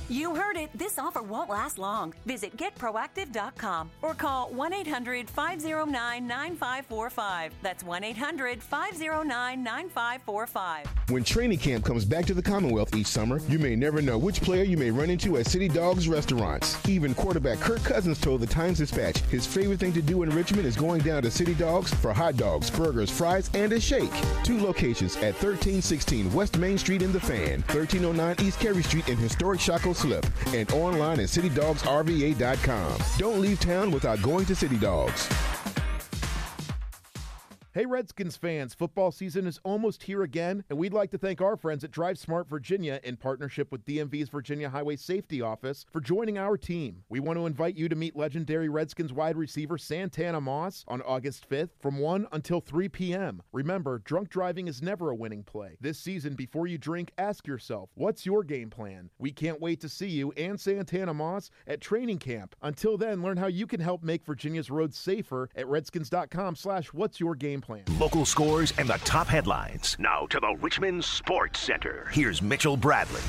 You heard it. This offer won't last long. Visit getproactive.com or call 1 800 509 9545. That's 1 800 509 9545. When training camp comes back to the Commonwealth each summer, you may never know which player you may run into at City Dogs restaurants. Even quarterback Kirk Cousins told the Times Dispatch his favorite thing to do in Richmond is going down to City Dogs for hot dogs, burgers, fries, and a shake. Two locations at 1316 West Main Street in the Fan, 1309 East Cary Street in historic Shockoe Slip, and online at citydogsrva.com. Don't leave town without going to City Dogs. Hey, Redskins fans, football season is almost here again, and we'd like to thank our friends at Drive Smart Virginia in partnership with DMV's Virginia Highway Safety Office for joining our team. We want to invite you to meet legendary Redskins wide receiver Santana Moss on August 5th from 1 until 3 p.m. Remember, drunk driving is never a winning play. This season, before you drink, ask yourself, what's your game plan? We can't wait to see you and Santana Moss at training camp. Until then, learn how you can help make Virginia's roads safer at redskins.com slash what's your game plan. Local scores and the top headlines. Now to the Richmond Sports Center. Here's Mitchell Bradley.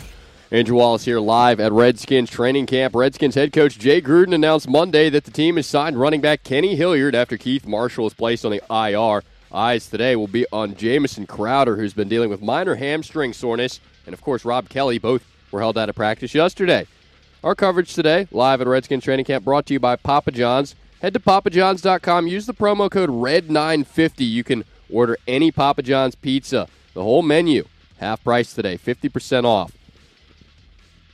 Andrew Wallace here live at Redskins training camp. Redskins head coach Jay Gruden announced Monday that the team has signed running back Kenny Hilliard after Keith Marshall was placed on the IR. Eyes today will be on Jamison Crowder, who's been dealing with minor hamstring soreness, and of course Rob Kelley. Both were held out of practice yesterday. Our coverage today, live at Redskins training camp, brought to you by Papa John's. Head to papajohns.com. Use the promo code RED950. You can order any Papa John's pizza. The whole menu, half price today, 50% off.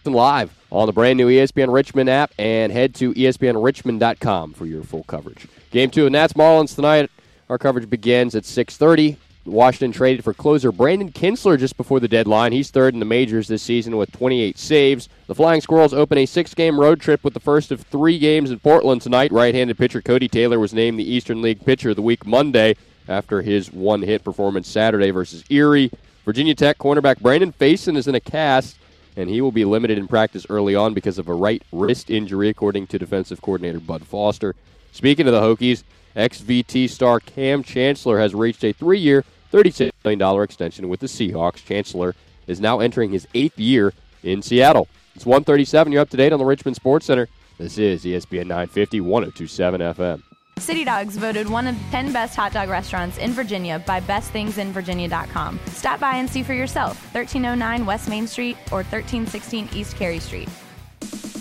Live on the brand new ESPN Richmond app and head to ESPNRichmond.com for your full coverage. Game two of Nats Marlins tonight. Our coverage begins at 6:30. Washington traded for closer Brandon Kintzler just before the deadline. He's third in the majors this season with 28 saves. The Flying Squirrels open a six-game road trip with the first of three games in Portland tonight. Right-handed pitcher Cody Taylor was named the Eastern League Pitcher of the Week Monday after his one-hit performance Saturday versus Erie. Virginia Tech cornerback Brandon Facyson is in a cast, and he will be limited in practice early on because of a right wrist injury, according to defensive coordinator Bud Foster. Speaking of the Hokies, ex-VT star Kam Chancellor has reached a three-year, $36 million extension with the Seahawks. Chancellor is now entering his eighth year in Seattle. It's 137. You're up to date on the Richmond Sports Center. This is ESPN 950, 1027 FM. City Dogs voted one of the 10 best hot dog restaurants in Virginia by bestthingsInVirginia.com. Stop by and see for yourself. 1309 West Main Street or 1316 East Cary Street.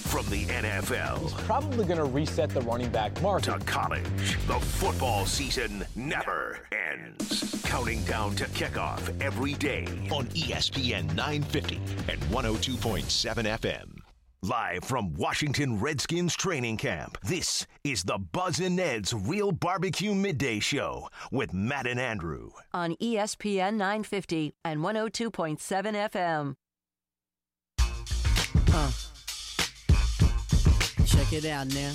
From the NFL Probably going to reset the running back market. to college, the football season never ends. Counting down to kickoff every day on ESPN 950 and 102.7 FM. Live from Washington Redskins training camp, this is the Buzz and Ned's Real Barbecue Midday Show with Matt and Andrew. on ESPN 950 and 102.7 FM. Uh. Check it out now.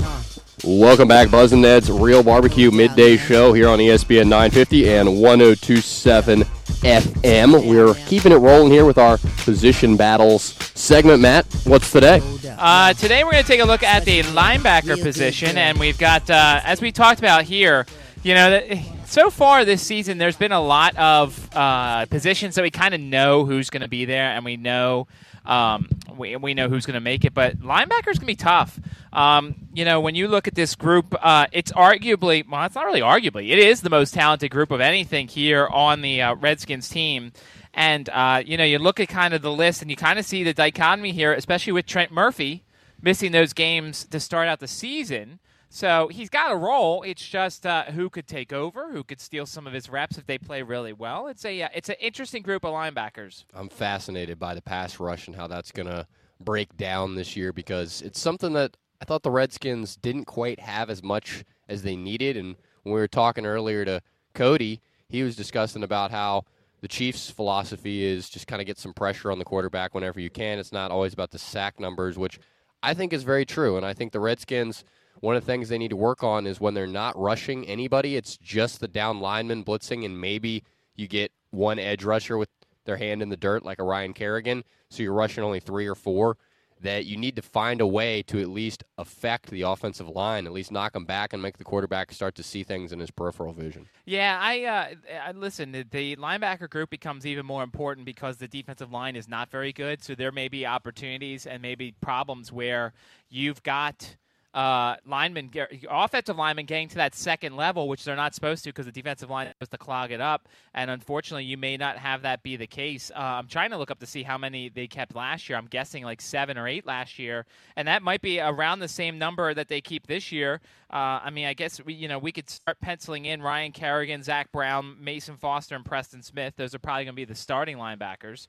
Uh. Welcome back, Buzz and Ned's Real Barbecue Midday Show here on ESPN 950 and 1027 FM. We're keeping it rolling here with our position battles segment. Matt, what's today? Uh, today we're going to take a look at the linebacker position, and we've got, uh, as we talked about here, you know, so far this season there's been a lot of uh, positions that we kind of know who's going to be there, and we know um, we, we know who's going to make it. But linebackers can be tough. Um, you know, when you look at this group, uh, it's arguably well, it's not really arguably, it is the most talented group of anything here on the uh, Redskins team. And uh, you know, you look at kind of the list, and you kind of see the dichotomy here, especially with Trent Murphy missing those games to start out the season. So he's got a role. It's just uh, who could take over, who could steal some of his reps if they play really well. It's a uh, it's an interesting group of linebackers. I'm fascinated by the pass rush and how that's going to break down this year because it's something that I thought the Redskins didn't quite have as much as they needed. And when we were talking earlier to Cody, he was discussing about how the Chiefs' philosophy is just kind of get some pressure on the quarterback whenever you can. It's not always about the sack numbers, which I think is very true. And I think the Redskins, one of the things they need to work on is when they're not rushing anybody, it's just the down lineman blitzing, and maybe you get one edge rusher with their hand in the dirt like a Ryan Kerrigan, so you're rushing only three or four. That you need to find a way to at least affect the offensive line, at least knock them back and make the quarterback start to see things in his peripheral vision. Yeah, I, uh, I listen. The, the linebacker group becomes even more important because the defensive line is not very good. So there may be opportunities and maybe problems where you've got uh, linemen, offensive linemen getting to that second level, which they're not supposed to because the defensive line is supposed to clog it up. And unfortunately, you may not have that be the case. Uh, I'm trying to look up to see how many they kept last year. I'm guessing like seven or eight last year, and that might be around the same number that they keep this year. Uh, I mean, I guess we, you know we could start penciling in Ryan Kerrigan, Zach Brown, Mason Foster, and Preston Smith. Those are probably going to be the starting linebackers.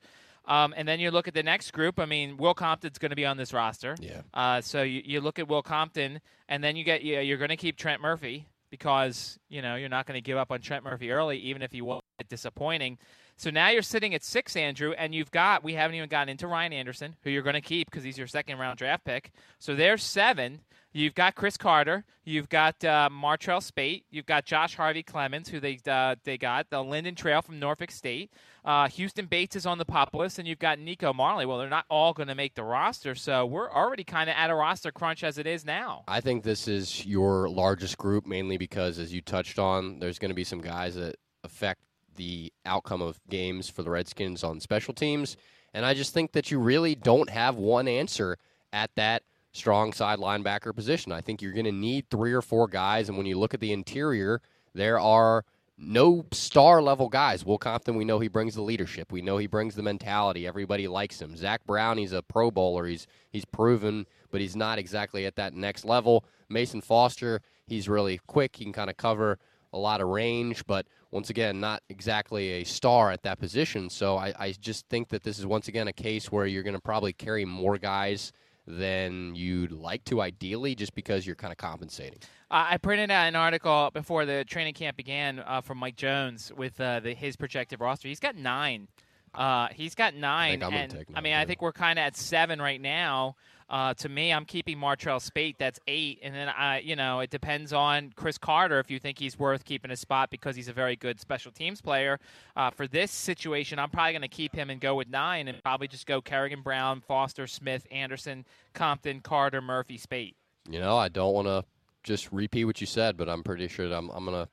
Um, and then you look at the next group. I mean, Will Compton's going to be on this roster. Yeah. Uh, so you, you look at Will Compton, and then you get you, you're going to keep Trent Murphy because you know you're not going to give up on Trent Murphy early, even if he was disappointing. So now you're sitting at six, Andrew, and you've got we haven't even gotten into Ryan Anderson, who you're going to keep because he's your second round draft pick. So there's seven. You've got Chris Carter. You've got uh, Martrell Spaight. You've got Josh Harvey Clemons, who they uh, they got the Lynden Trail from Norfolk State. Uh, Houston Bates is on the pup list, and you've got Nico Marley. Well, they're not all going to make the roster, so we're already kind of at a roster crunch as it is now. I think this is your largest group, mainly because, as you touched on, there's going to be some guys that affect the outcome of games for the Redskins on special teams. And I just think that you really don't have one answer at that strong side linebacker position. I think you're going to need three or four guys. And when you look at the interior, there are no star level guys. Will Compton, we know he brings the leadership. We know he brings the mentality. Everybody likes him. Zach Brown, he's a Pro Bowler. He's he's proven, but he's not exactly at that next level. Mason Foster, he's really quick. He can kind of cover a lot of range, but once again, not exactly a star at that position. So I, I just think that this is once again a case where you're going to probably carry more guys than you'd like to ideally just because you're kind of compensating. Uh, I printed out an article before the training camp began uh, from Mike Jones with uh, the, his projected roster. He's got nine. Uh, he's got nine. I, and, I mean, I think we're kind of at seven right now. Uh, to me, I'm keeping Martrell Spaight. That's eight, and then I, you know, it depends on Chris Carter if you think he's worth keeping a spot because he's a very good special teams player. Uh, for this situation, I'm probably going to keep him and go with nine, and probably just go Kerrigan, Brown, Foster, Smith, Anderson, Compton, Carter, Murphy, Spaight. You know, I don't want to just repeat what you said, but I'm pretty sure I'm, I'm going to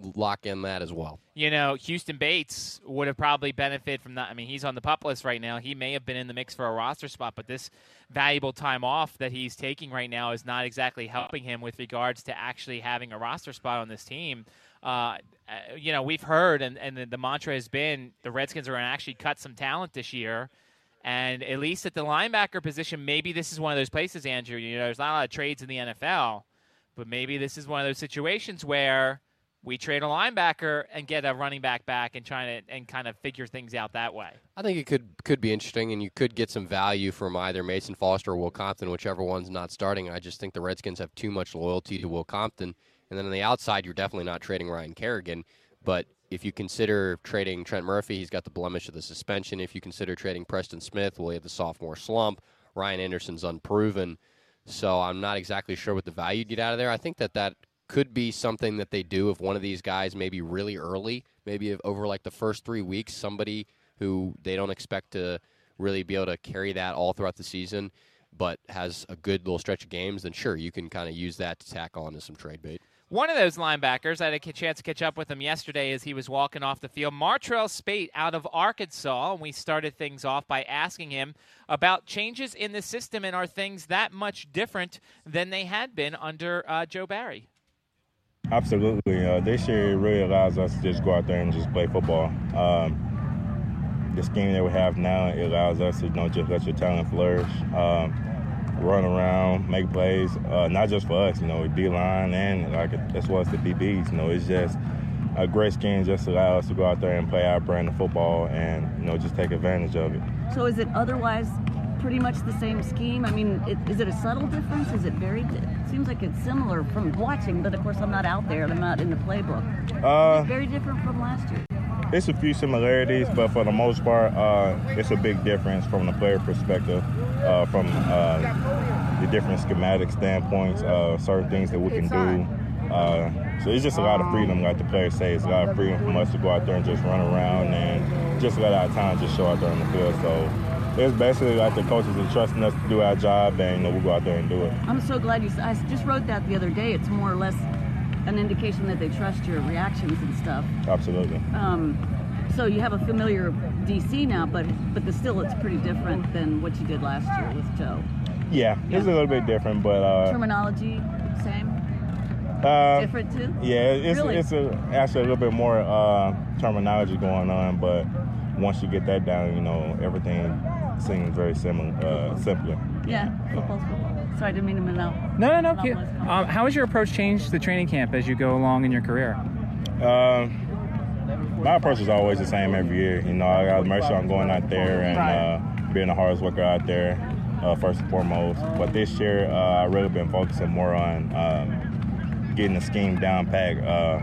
lock in that as well. You know, Houston Bates would have probably benefited from that. I mean, he's on the pup list right now. He may have been in the mix for a roster spot, but this valuable time off that he's taking right now is not exactly helping him with regards to actually having a roster spot on this team. Uh, uh you know, we've heard, and, and the, the mantra has been the Redskins are going to actually cut some talent this year. And at least at the linebacker position, maybe this is one of those places, Andrew. You know, there's not a lot of trades in the NFL, but maybe this is one of those situations where – we trade a linebacker and get a running back back and try to and kind of figure things out that way. I think it could could be interesting, and you could get some value from either Mason Foster or Will Compton, whichever one's not starting. I just think the Redskins have too much loyalty to Will Compton, and then on the outside, you're definitely not trading Ryan Kerrigan. But if you consider trading Trent Murphy, he's got the blemish of the suspension. If you consider trading Preston Smith, well, he had the sophomore slump. Ryan Anderson's unproven. So I'm not exactly sure what the value you get out of there. I think that that could be something that they do if one of these guys maybe really early, maybe over like the first three weeks, somebody who they don't expect to really be able to carry that all throughout the season, but has a good little stretch of games, then sure, you can kind of use that to tack on to some trade bait. One of those linebackers, I had a chance to catch up with him yesterday as he was walking off the field. Martrell Spaight out of Arkansas. And we started things off by asking him about changes in the system and are things that much different than they had been under uh, Joe Barry? Absolutely. Uh, this year really allows us to just go out there and just play football. Um, the scheme that we have now it allows us to you know just let your talent flourish, um, run around, make plays. Uh, not just for us, you know, D line and like as well as the DBs. You know, it's just a great scheme just to allow us to go out there and play our brand of football and you know just take advantage of it. So is it otherwise pretty much the same scheme? I mean, it, is it a subtle difference? Is it very? It seems like it's similar from watching, but of course I'm not out there and I'm not in the playbook. Uh, very different from last year. It's a few similarities, but for the most part, uh, it's a big difference from the player perspective, uh, from uh, the different schematic standpoints, uh, certain things that we can do. Uh, so it's just a lot of freedom, like the players say. It's a lot of freedom for us to go out there and just run around and just let our talent just show out there on the field. So it's basically like the coaches are trusting us to do our job, and you know, we'll go out there and do it. I'm so glad you. I just wrote that the other day. It's more or less an indication that they trust your reactions and stuff. Absolutely. Um, so you have a familiar DC now, but but the, still it's pretty different than what you did last year with Joe. Yeah, yeah. it's a little bit different, but uh, terminology same. Uh, different too. Yeah, it's really? it's a, actually a little bit more uh, terminology going on, but once you get that down, you know everything seems very similar, uh, simpler. Yeah, football's football. Sorry, I didn't mean to minnow. No, no, no. Um, how has your approach changed the training camp as you go along in your career? Um, my approach is always the same every year. You know, I got to make sure I'm going out there and uh, being the hardest worker out there, uh, first and foremost. But this year, uh, I've really been focusing more on um, getting the scheme down pat uh,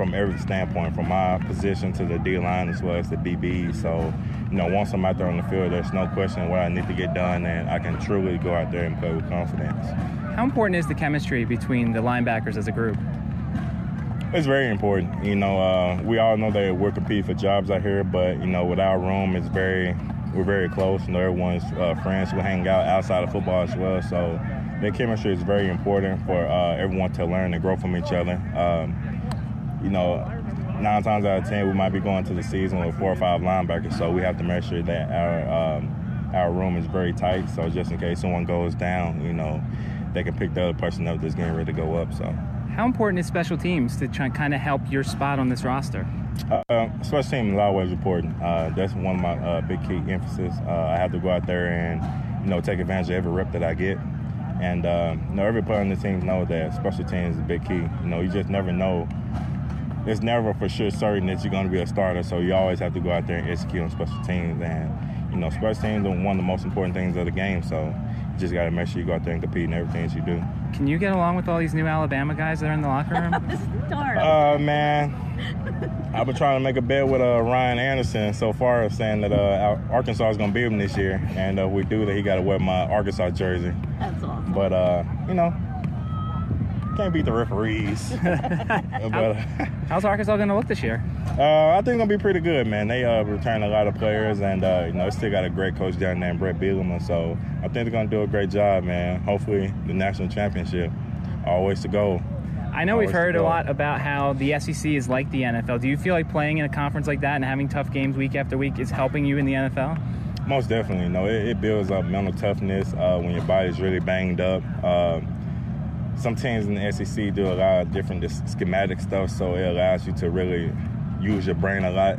from every standpoint, from my position to the D line as well as the DB. So, you know, once I'm out there on the field, there's no question what I need to get done, and I can truly go out there and play with confidence. How important is the chemistry between the linebackers as a group? It's very important. You know, uh, we all know that we're competing for jobs out here, but you know, with our room, it's very we're very close. You know, everyone's uh, friends. We hang out outside of football as well, so the chemistry is very important for uh, everyone to learn and grow from each other. Um, you know, nine times out of ten, we might be going to the season with four or five linebackers, so we have to make sure that our um, our room is very tight. So just in case someone goes down, you know, they can pick the other person up that's getting ready to go up. So. How important is special teams to try and kind of help your spot on this roster? Uh, special teams is always important. Uh, that's one of my uh, big key emphasis. Uh, I have to go out there and you know take advantage of every rep that I get, and uh, you know every player on the team knows that special teams is a big key. You know you just never know. It's never for sure certain that you're going to be a starter, so you always have to go out there and execute on special teams. And you know special teams are one of the most important things of the game. So you just got to make sure you go out there and compete in everything that you do. Can you get along with all these new Alabama guys that are in the locker room? [laughs] Darn. Uh, man, I've been trying to make a bet with uh, Ryan Anderson so far, saying that uh, Arkansas is going to beat him this year, and uh, we do that. He got to wear my Arkansas jersey. That's awesome. But uh, you know, can't beat the referees. [laughs] but, how's Arkansas going to look this year? Uh, I think it's going to be pretty good, man. They uh, returned a lot of players, and uh, you know, they still got a great coach down there, Bret Bielema. So I think they're going to do a great job, man. Hopefully, the national championship, always to go. I know we've heard a lot about how the SEC is like the NFL. Do you feel like playing in a conference like that and having tough games week after week is helping you in the NFL? Most definitely. You know, it, it builds up mental toughness uh, when your body's really banged up. Uh, some teams in the SEC do a lot of different schematic stuff, so it allows you to really use your brain a lot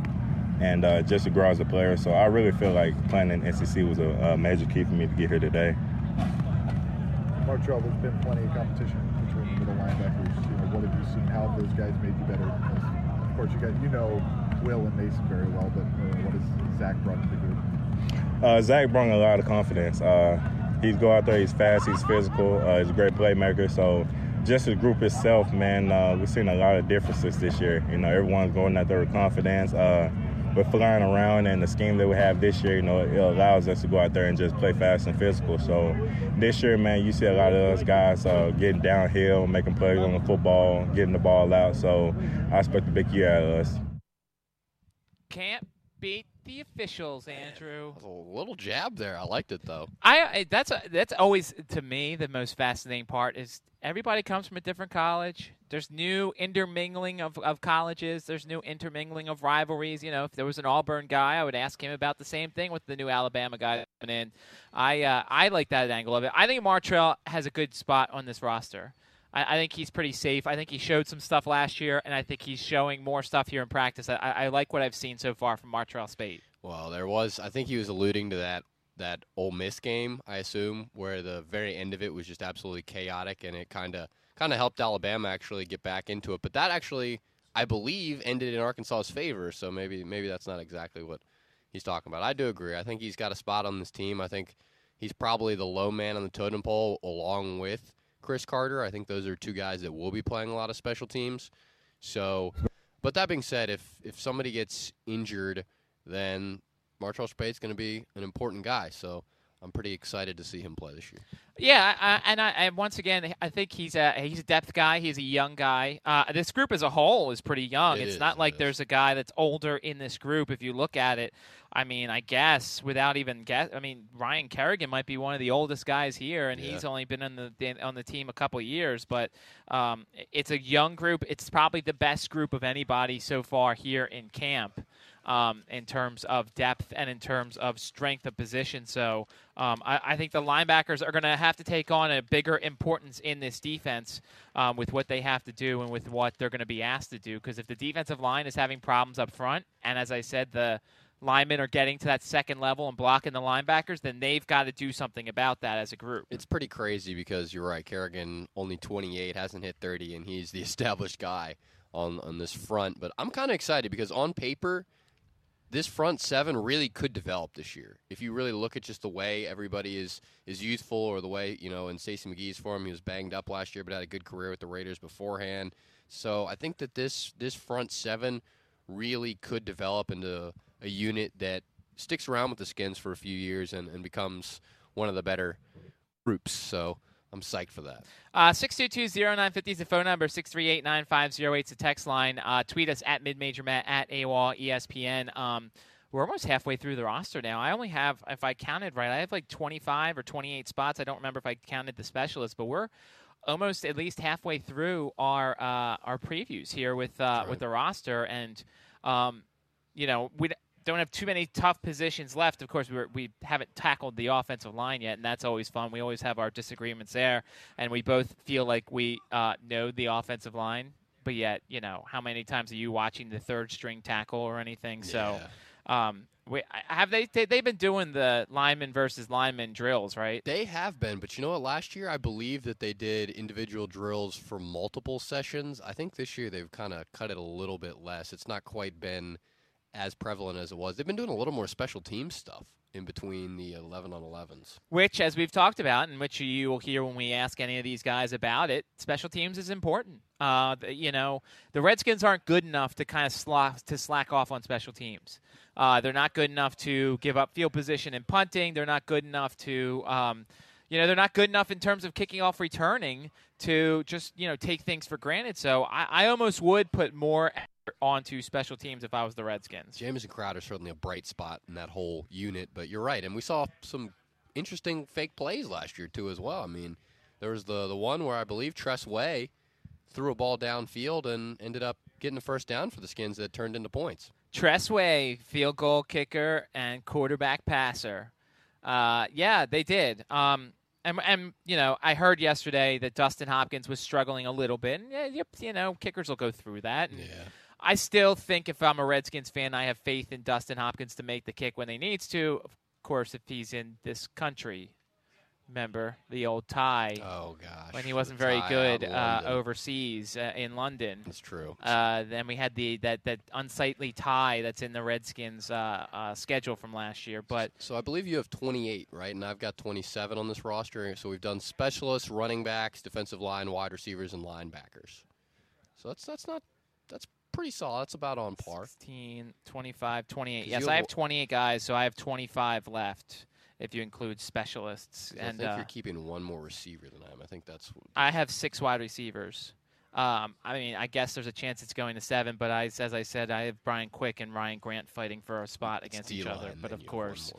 and uh, just to grow as a player. So I really feel like playing in SEC was a, a major key for me to get here today. Martrell, there's been plenty of competition between the middle linebackers. You know, what have you seen? How have those guys made you better? Of course, you guys, you know Will and Mason very well, but uh, what has Zach brought to the group? Uh, Zach brought a lot of confidence. Uh, he's go out there, he's fast, he's physical, uh, he's a great playmaker. So just the group itself, man, uh, we've seen a lot of differences this year. You know, everyone's going out there with confidence. Uh, we're flying around, and the scheme that we have this year, you know, it allows us to go out there and just play fast and physical. So this year, man, you see a lot of us guys uh, getting downhill, making plays on the football, getting the ball out. So I expect a big year out of us. Can't beat the officials, Andrew. A little jab there. I liked it though. I that's a, that's always to me the most fascinating part is everybody comes from a different college. There's new intermingling of, of colleges. There's new intermingling of rivalries. You know, if there was an Auburn guy, I would ask him about the same thing with the new Alabama guy coming in. I uh, I like that angle of it. I think Martrell has a good spot on this roster. I, I, think he's pretty safe. I think he showed some stuff last year, and I think he's showing more stuff here in practice. I, I like what I've seen so far from Martrell Spaight. Well, there was. I think he was alluding to that that Ole Miss game. I assume where the very end of it was just absolutely chaotic, and it kind of kind of helped Alabama actually get back into it. But that actually, I believe, ended in Arkansas's favor. So maybe maybe that's not exactly what he's talking about. I do agree. I think he's got a spot on this team. I think he's probably the low man on the totem pole, along with Chris Carter. I think those are two guys that will be playing a lot of special teams. So, but that being said, if if somebody gets injured, then Martrell Spaight's going to be an important guy. So I'm pretty excited to see him play this year. Yeah, I, and I, and once again, I think he's a he's a depth guy. He's a young guy. Uh, this group as a whole is pretty young. It it's is, not like there's a guy that's older in this group. If you look at it, I mean, I guess without even guess, I mean, Ryan Kerrigan might be one of the oldest guys here, and Yeah. he's only been on the on the team a couple of years. But um, it's a young group. It's probably the best group of anybody so far here in camp um, in terms of depth and in terms of strength of position. So um, I, I think the linebackers are going to have to take on a bigger importance in this defense um, with what they have to do and with what they're going to be asked to do. Because if the defensive line is having problems up front, and as I said, the linemen are getting to that second level and blocking the linebackers, then they've got to do something about that as a group. It's pretty crazy because you're right. Kerrigan only 28, hasn't hit 30, and he's the [laughs] established guy on on this front. But I'm kind of excited because on paper, this front seven really could develop this year. If you really look at just the way everybody is is youthful, or the way you know in Stacy McGee's form, he was banged up last year, but had a good career with the Raiders beforehand. So I think that this this front seven really could develop into a unit that sticks around with the Skins for a few years and, and becomes one of the better groups. So I'm psyched for that. Uh, 622-0950 is the phone number. 638-9508 is the text line. Uh, tweet us at midmajormatt, at AWOL ESPN. Um, we're almost halfway through the roster now. I only have, if I counted right, I have like 25 or 28 spots. I don't remember if I counted the specialists, but we're almost at least halfway through our uh, our previews here with uh, with the roster, and um, you know we don't have too many tough positions left. Of course, we're, we haven't tackled the offensive line yet, and that's always fun. We always have our disagreements there, and we both feel like we uh, know the offensive line, but yet you know how many times are you watching the third string tackle or anything? So. Um, we, have they, they they've been doing the lineman versus lineman drills, right? They have been, but you know what? Last year, I believe that they did individual drills for multiple sessions. I think this year they've kind of cut it a little bit less. It's not quite been as prevalent as it was. They've been doing a little more special team stuff in between the 11 on 11s. Which, as we've talked about, and which you will hear when we ask any of these guys about it, special teams is important. Uh, you know, the Redskins aren't good enough to kind of slack to slack off on special teams. Uh, they're not good enough to give up field position and punting. They're not good enough to, um, you know, they're not good enough in terms of kicking off returning to just you know take things for granted. So I, I almost would put more onto special teams if I was the Redskins. Jamison Crowder certainly a bright spot in that whole unit, but you're right, and we saw some interesting fake plays last year too as well. I mean, there was the the one where I believe Tress Way threw a ball downfield and ended up getting the first down for the Skins that turned into points. Tress Way, field goal kicker and quarterback passer. Uh, yeah, they did. Um, and, and you know, I heard yesterday that Dustin Hopkins was struggling a little bit. And, yeah, yep, you know, kickers will go through that. And I still think if I'm a Redskins fan, I have faith in Dustin Hopkins to make the kick when he needs to. Of course, if he's in this country. Remember the old tie? Oh gosh, when he wasn't very good uh, overseas uh, in London. That's true. Uh, then we had the that that unsightly tie that's in the Redskins uh, uh, schedule from last year. But So I believe you have 28, right? And I've got 27 on this roster. So we've done specialists, running backs, defensive line, wide receivers, and linebackers. So that's that's not that's pretty solid. That's about on par. 16, 25, 28. 'Cause Yes, I have- have 28 guys, so I have 25 left if you include specialists. And I think uh, you're keeping one more receiver than I am. I think that's I have six wide receivers. Um, I mean, I guess there's a chance it's going to seven, but I, as I said, I have Brian Quick and Ryan Grant fighting for a spot against each other. But of you have one course,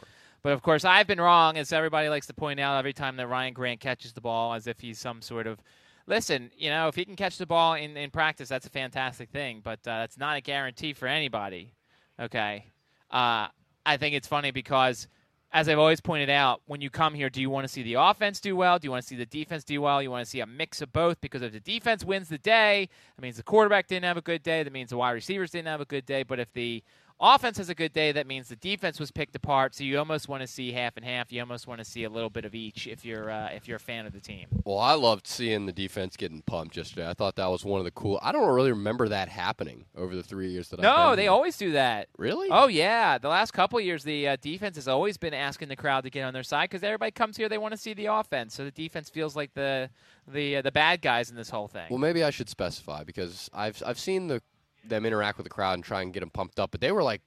but of course, I've been wrong, as everybody likes to point out every time that Ryan Grant catches the ball, as if he's some sort of. Listen, you know, if he can catch the ball in, in practice, that's a fantastic thing, but uh, that's not a guarantee for anybody. Okay, uh, I think it's funny because as I've always pointed out, when you come here, do you want to see the offense do well? Do you want to see the defense do well? You want to see a mix of both because if the defense wins the day, that means the quarterback didn't have a good day. That means the wide receivers didn't have a good day. But if the offense has a good day, that means the defense was picked apart. So you almost want to see half and half. You almost want to see a little bit of each if you're uh, if you're a fan of the team. Well, I loved seeing the defense getting pumped yesterday. I thought that was one of the cool. I don't really remember that happening over the three years that No, they here. always do that. Really? Oh yeah. The last couple of years, the uh, defense has always been asking the crowd to get on their side because everybody comes here, they want to see the offense. So the defense feels like the the uh, the bad guys in this whole thing. Well, maybe I should specify because I've I've seen the them interact with the crowd and try and get them pumped up, but they were like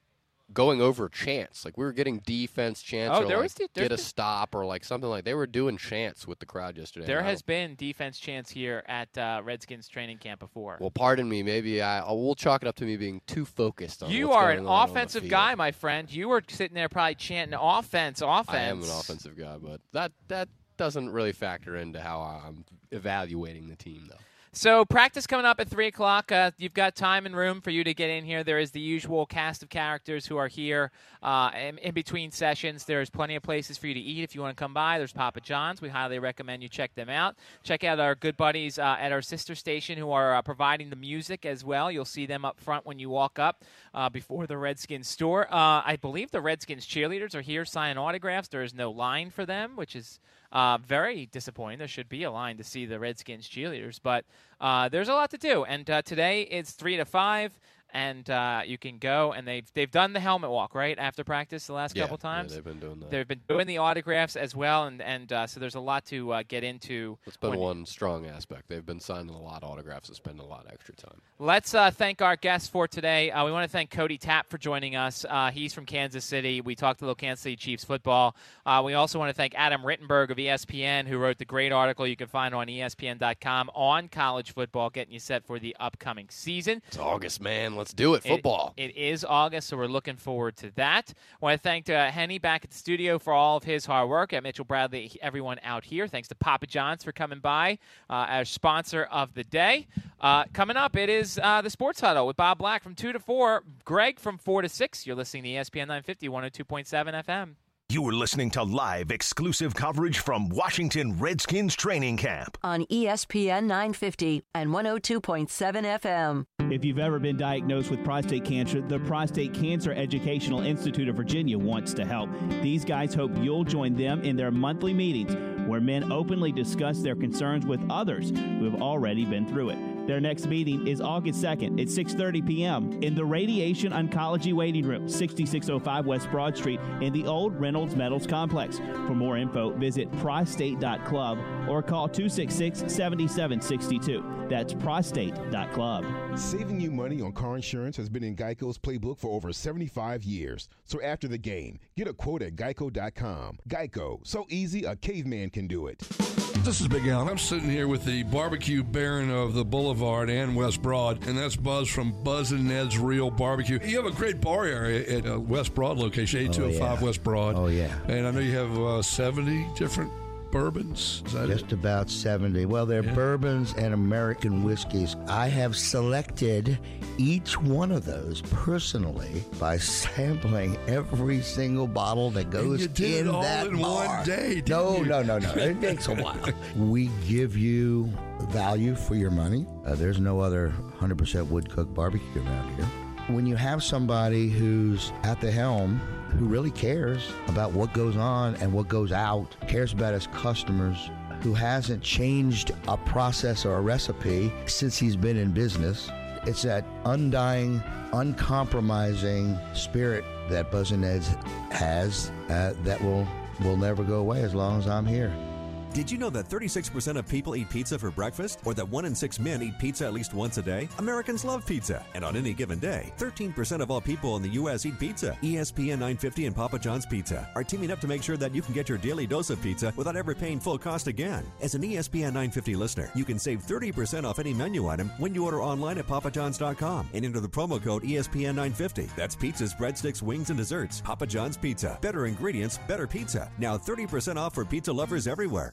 going over chance. Like we were getting defense chance Oh, or there like was the- get a stop or like something like they were doing chants with the crowd yesterday. There has been defense chants here at uh, Redskins training camp before. Well, pardon me. Maybe I, I will chalk it up to me being too focused on. you are an on offensive guy, my friend. You were sitting there probably chanting offense, offense. I am an offensive guy, but that that doesn't really factor into how I'm evaluating the team, though. So practice coming up at three o'clock. Uh, you've got time and room for you to get in here. There is the usual cast of characters who are here uh, in, in between sessions. There's plenty of places for you to eat if you want to come by. There's Papa John's. We highly recommend you check them out. Check out our good buddies uh, at our sister station who are uh, providing the music as well. You'll see them up front when you walk up uh, before the Redskins store. Uh, I believe the Redskins cheerleaders are here signing autographs. There is no line for them, which is uh, very disappointing. There should be a line to see the Redskins cheerleaders, but uh, there's a lot to do. And uh, today it's three to five, and uh, you can go. And they've they've done the helmet walk right after practice the last Yeah, couple yeah, times. they've been doing that. They've been doing the autographs as well, and and uh, so there's a lot to uh, get into. It's been one strong aspect. They've been signing a lot of autographs and spending a lot of extra time. Let's uh, thank our guests for today. Uh, we want to thank Cody Tapp for joining us. Uh, he's from Kansas City. We talked a little Kansas City Chiefs football. Uh, we also want to thank Adam Rittenberg of ESPN, who wrote the great article you can find on ESPN.com on college football, getting you set for the upcoming season. It's August, man. Let's do it. Football. It is August, so we're looking forward to that. I want to thank uh, Henny back at the studio for all of his hard work. At Mitchell Bradley, everyone out here. Thanks to Papa John's for coming by, uh, our sponsor of the day. Uh, coming up, it is uh, the Sports Huddle with Bob Black from 2 to 4, Greg from 4 to 6. You're listening to ESPN 950, 102.7 FM. You are listening to live exclusive coverage from Washington Redskins training camp. on ESPN 950 and 102.7 FM. If you've ever been diagnosed with prostate cancer, the Prostate Cancer Educational Institute of Virginia wants to help. These guys hope you'll join them in their monthly meetings where men openly discuss their concerns with others who have already been through it. Their next meeting is August 2nd at 6:30 p.m. in the Radiation Oncology Waiting Room, 6605 West Broad Street in the old Reynolds Metals Complex. For more info, visit prostate.club or call 266-7762. That's prostate.club. Saving you money on car insurance has been in Geico's playbook for over 75 years. So after the game, get a quote at geico.com. Geico, so easy a caveman can do it. This is Big Al. I'm sitting here with the barbecue baron of the Boulevard and West Broad, and that's Buzz from Buzz and Ned's Real Barbecue. You have a great bar area at uh, West Broad location, 8205 West Broad. Oh, yeah. And I know you have uh, 70 different bourbons. Just about 70. Well, they're bourbons and American whiskeys. I have selected each one of those personally by sampling every single bottle that goes you did in it all that in bar. one day, no, you? no, no, no. It takes a [laughs] while. we give you value for your money. Uh, there's no other 100% wood cooked barbecue around here. When you have somebody who's at the helm who really cares about what goes on and what goes out, cares about his customers, who hasn't changed a process or a recipe since he's been in business. It's that undying, uncompromising spirit that Buzz and Ned's has uh, that will will never go away as long as I'm here. Did you know that 36% of people eat pizza for breakfast? Or that 1 in 6 men eat pizza at least once a day? Americans love pizza. And on any given day, 13% of all people in the U.S. eat pizza. ESPN 950 and Papa John's Pizza are teaming up to make sure that you can get your daily dose of pizza without ever paying full cost again. As an ESPN 950 listener, you can save 30% off any menu item when you order online at papajohns.com and enter the promo code E ESPN 950. That's pizzas, breadsticks, wings, and desserts. Papa John's Pizza. Better ingredients, better pizza. Now 30% off for pizza lovers everywhere.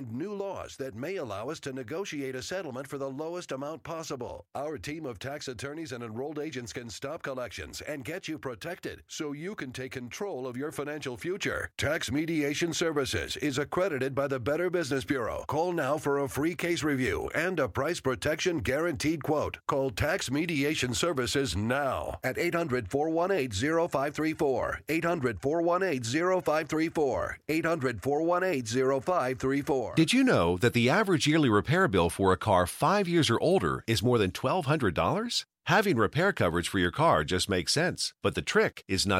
and new laws that may allow us to negotiate a settlement for the lowest amount possible. Our team of tax attorneys and enrolled agents can stop collections and get you protected so you can take control of your financial future. Tax Mediation Services is accredited by the Better Business Bureau. Call now for a free case review and a price protection guaranteed quote. Call Tax Mediation Services now at 800 418 0534. 800 418 0534. 800 418 0534. Did you know that the average yearly repair bill for a car five years or older is more than $1,200? Having repair coverage for your car just makes sense, but the trick is not